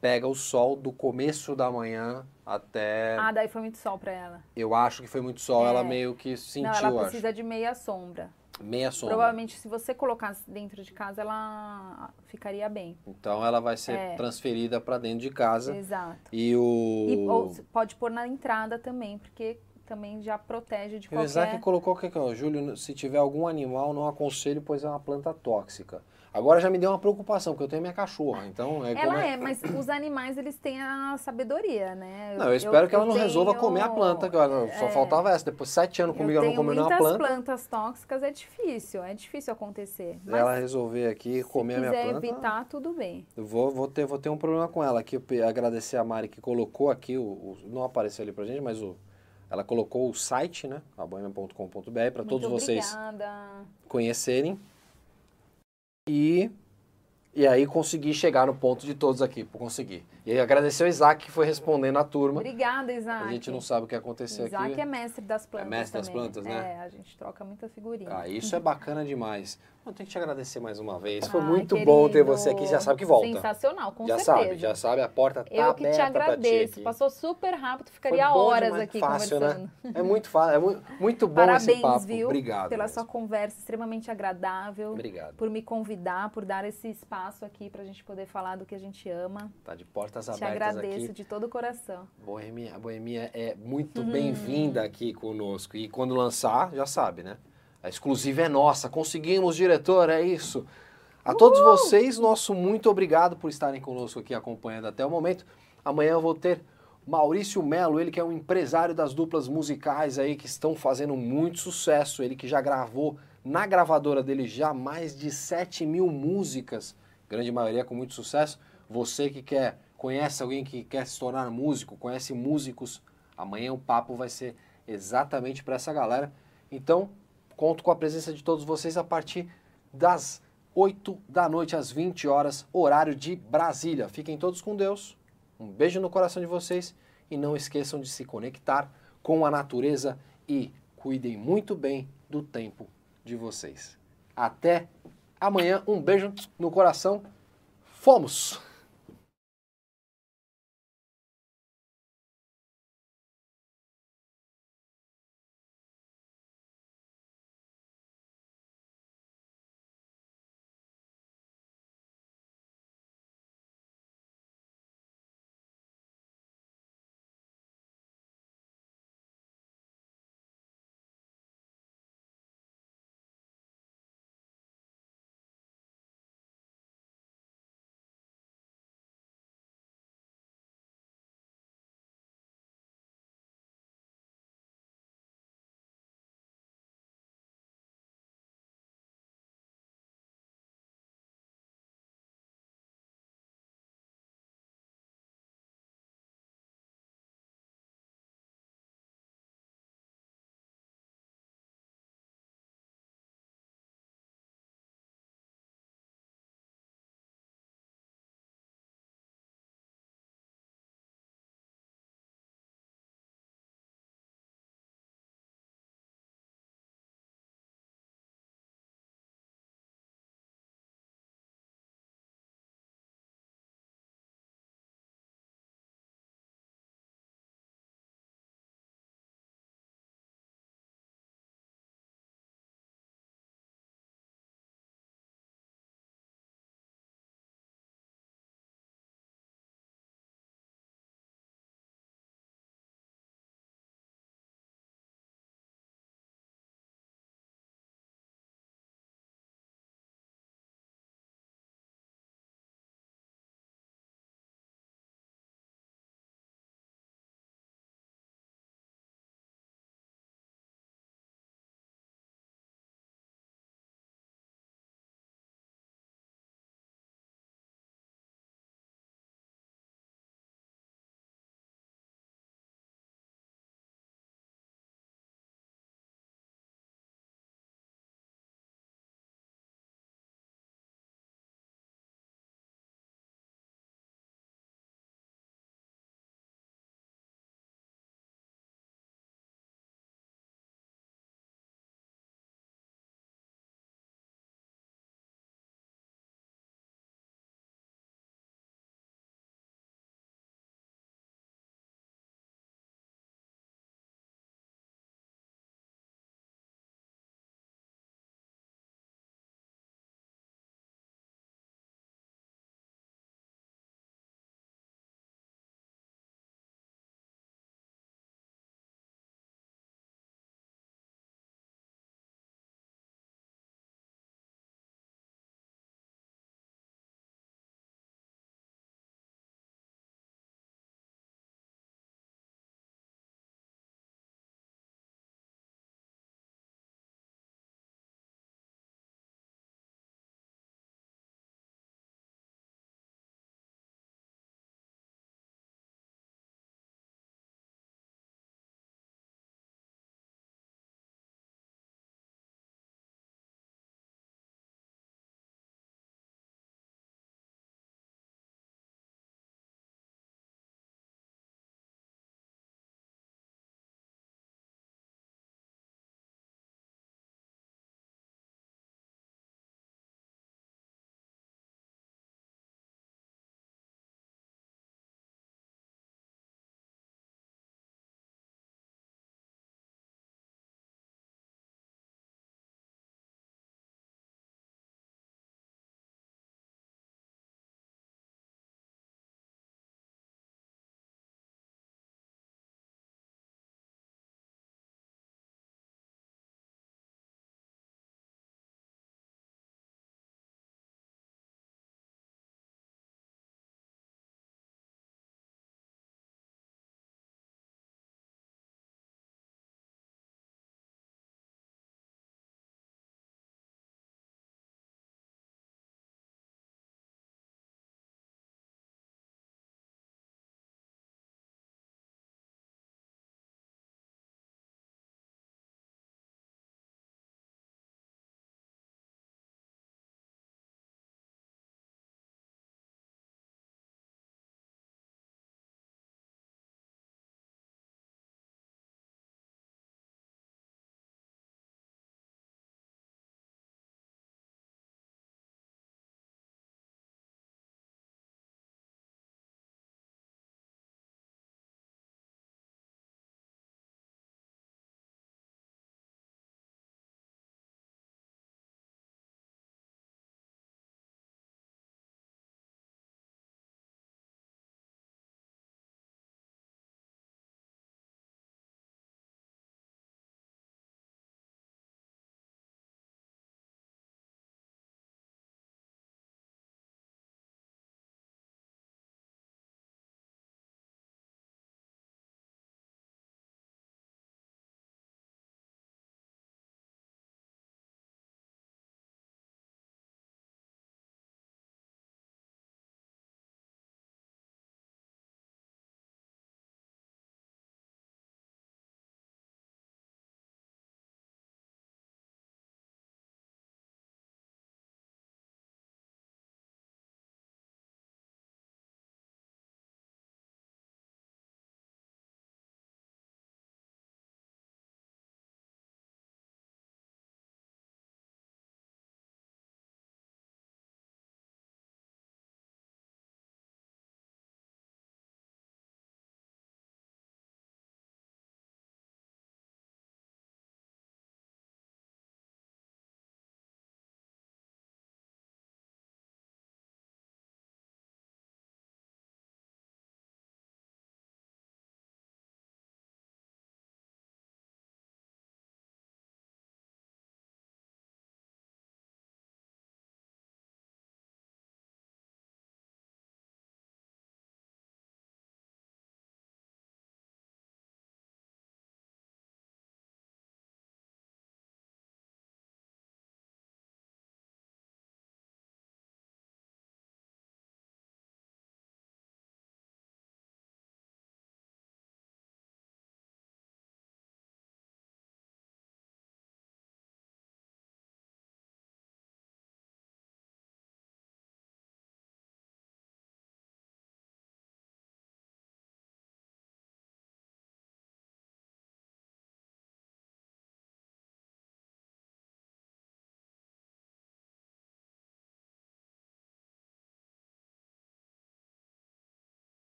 pega o sol do começo da manhã até, Ah, daí foi muito sol pra ela. eu acho que foi muito sol, É. ela meio que sentiu, não, ela precisa de meia sombra. acho, meia sombra. Provavelmente, se você colocasse dentro de casa, ela ficaria bem. Então ela vai ser É. transferida para dentro de casa Exato. e o E, ou pode pôr na entrada também, porque também já protege de E o Isaac qualquer... colocou que, ó, Júlio, se tiver algum animal, não aconselho, pois é uma planta tóxica. Agora já me deu uma preocupação, porque eu tenho minha cachorra, então é Ela é... é, mas os animais, eles têm a sabedoria, né? Não, eu espero que ela não eu resolva tenho- comer a planta, que olha, só é, faltava essa. Depois de sete anos comigo, eu ela não tenho comeu nenhuma muitas planta. plantas tóxicas, é difícil, é difícil acontecer. Mas Ela resolver aqui comer a se minha quiser planta. evitar, tudo bem. Eu vou, vou, ter, vou ter um problema com ela aqui. Eu agradecer a Mari que colocou aqui, o, o- não apareceu ali pra gente, mas o, ela colocou o site, né? aboima.com.br, para todos Muito vocês obrigada. conhecerem. E, e aí consegui chegar no ponto de todos aqui, consegui. E agradecer ao Isaac que foi respondendo a turma. Obrigada, Isaac. A gente não sabe o que aconteceu Isaac aqui. Isaac é mestre das plantas É mestre também. das plantas, né? É, a gente troca muita figurinha. Ah, isso é bacana demais. Eu tenho que te agradecer mais uma vez. Foi Ai, muito querido, bom ter você aqui. Já sabe que volta. Sensacional, com já certeza. sabe, já sabe. A porta tá Eu que aberta te agradeço. Passou super rápido, ficaria horas demais, aqui fácil, conversando. Né? É muito fácil, é muito, muito bom Parabéns, esse papo. viu? Obrigado. Pela mesmo. sua conversa extremamente agradável. Obrigado. Por me convidar, por dar esse espaço aqui pra gente poder falar do que a gente ama. Tá de portas Te abertas agradeço aqui. de todo o coração. Boemia, a Boemia é muito Uhum. bem-vinda aqui conosco. E quando lançar, já sabe, né? A exclusiva é nossa. Conseguimos, diretor, é isso. A todos vocês, nosso muito obrigado por estarem conosco aqui acompanhando até o momento. Amanhã eu vou ter Maurício Melo, ele que é um empresário das duplas musicais aí que estão fazendo muito sucesso. Ele que já gravou na gravadora dele já mais de 7 mil músicas, grande maioria com muito sucesso. Você que quer, conhece alguém que quer se tornar músico, conhece músicos, amanhã o papo vai ser exatamente para essa galera. Então, conto com a presença de todos vocês a partir das 8 da noite às 20 horas, horário de Brasília. Fiquem todos com Deus. Um beijo no coração de vocês e não esqueçam de se conectar com a natureza e cuidem muito bem do tempo de vocês. Até amanhã. Um beijo no coração. Fomos!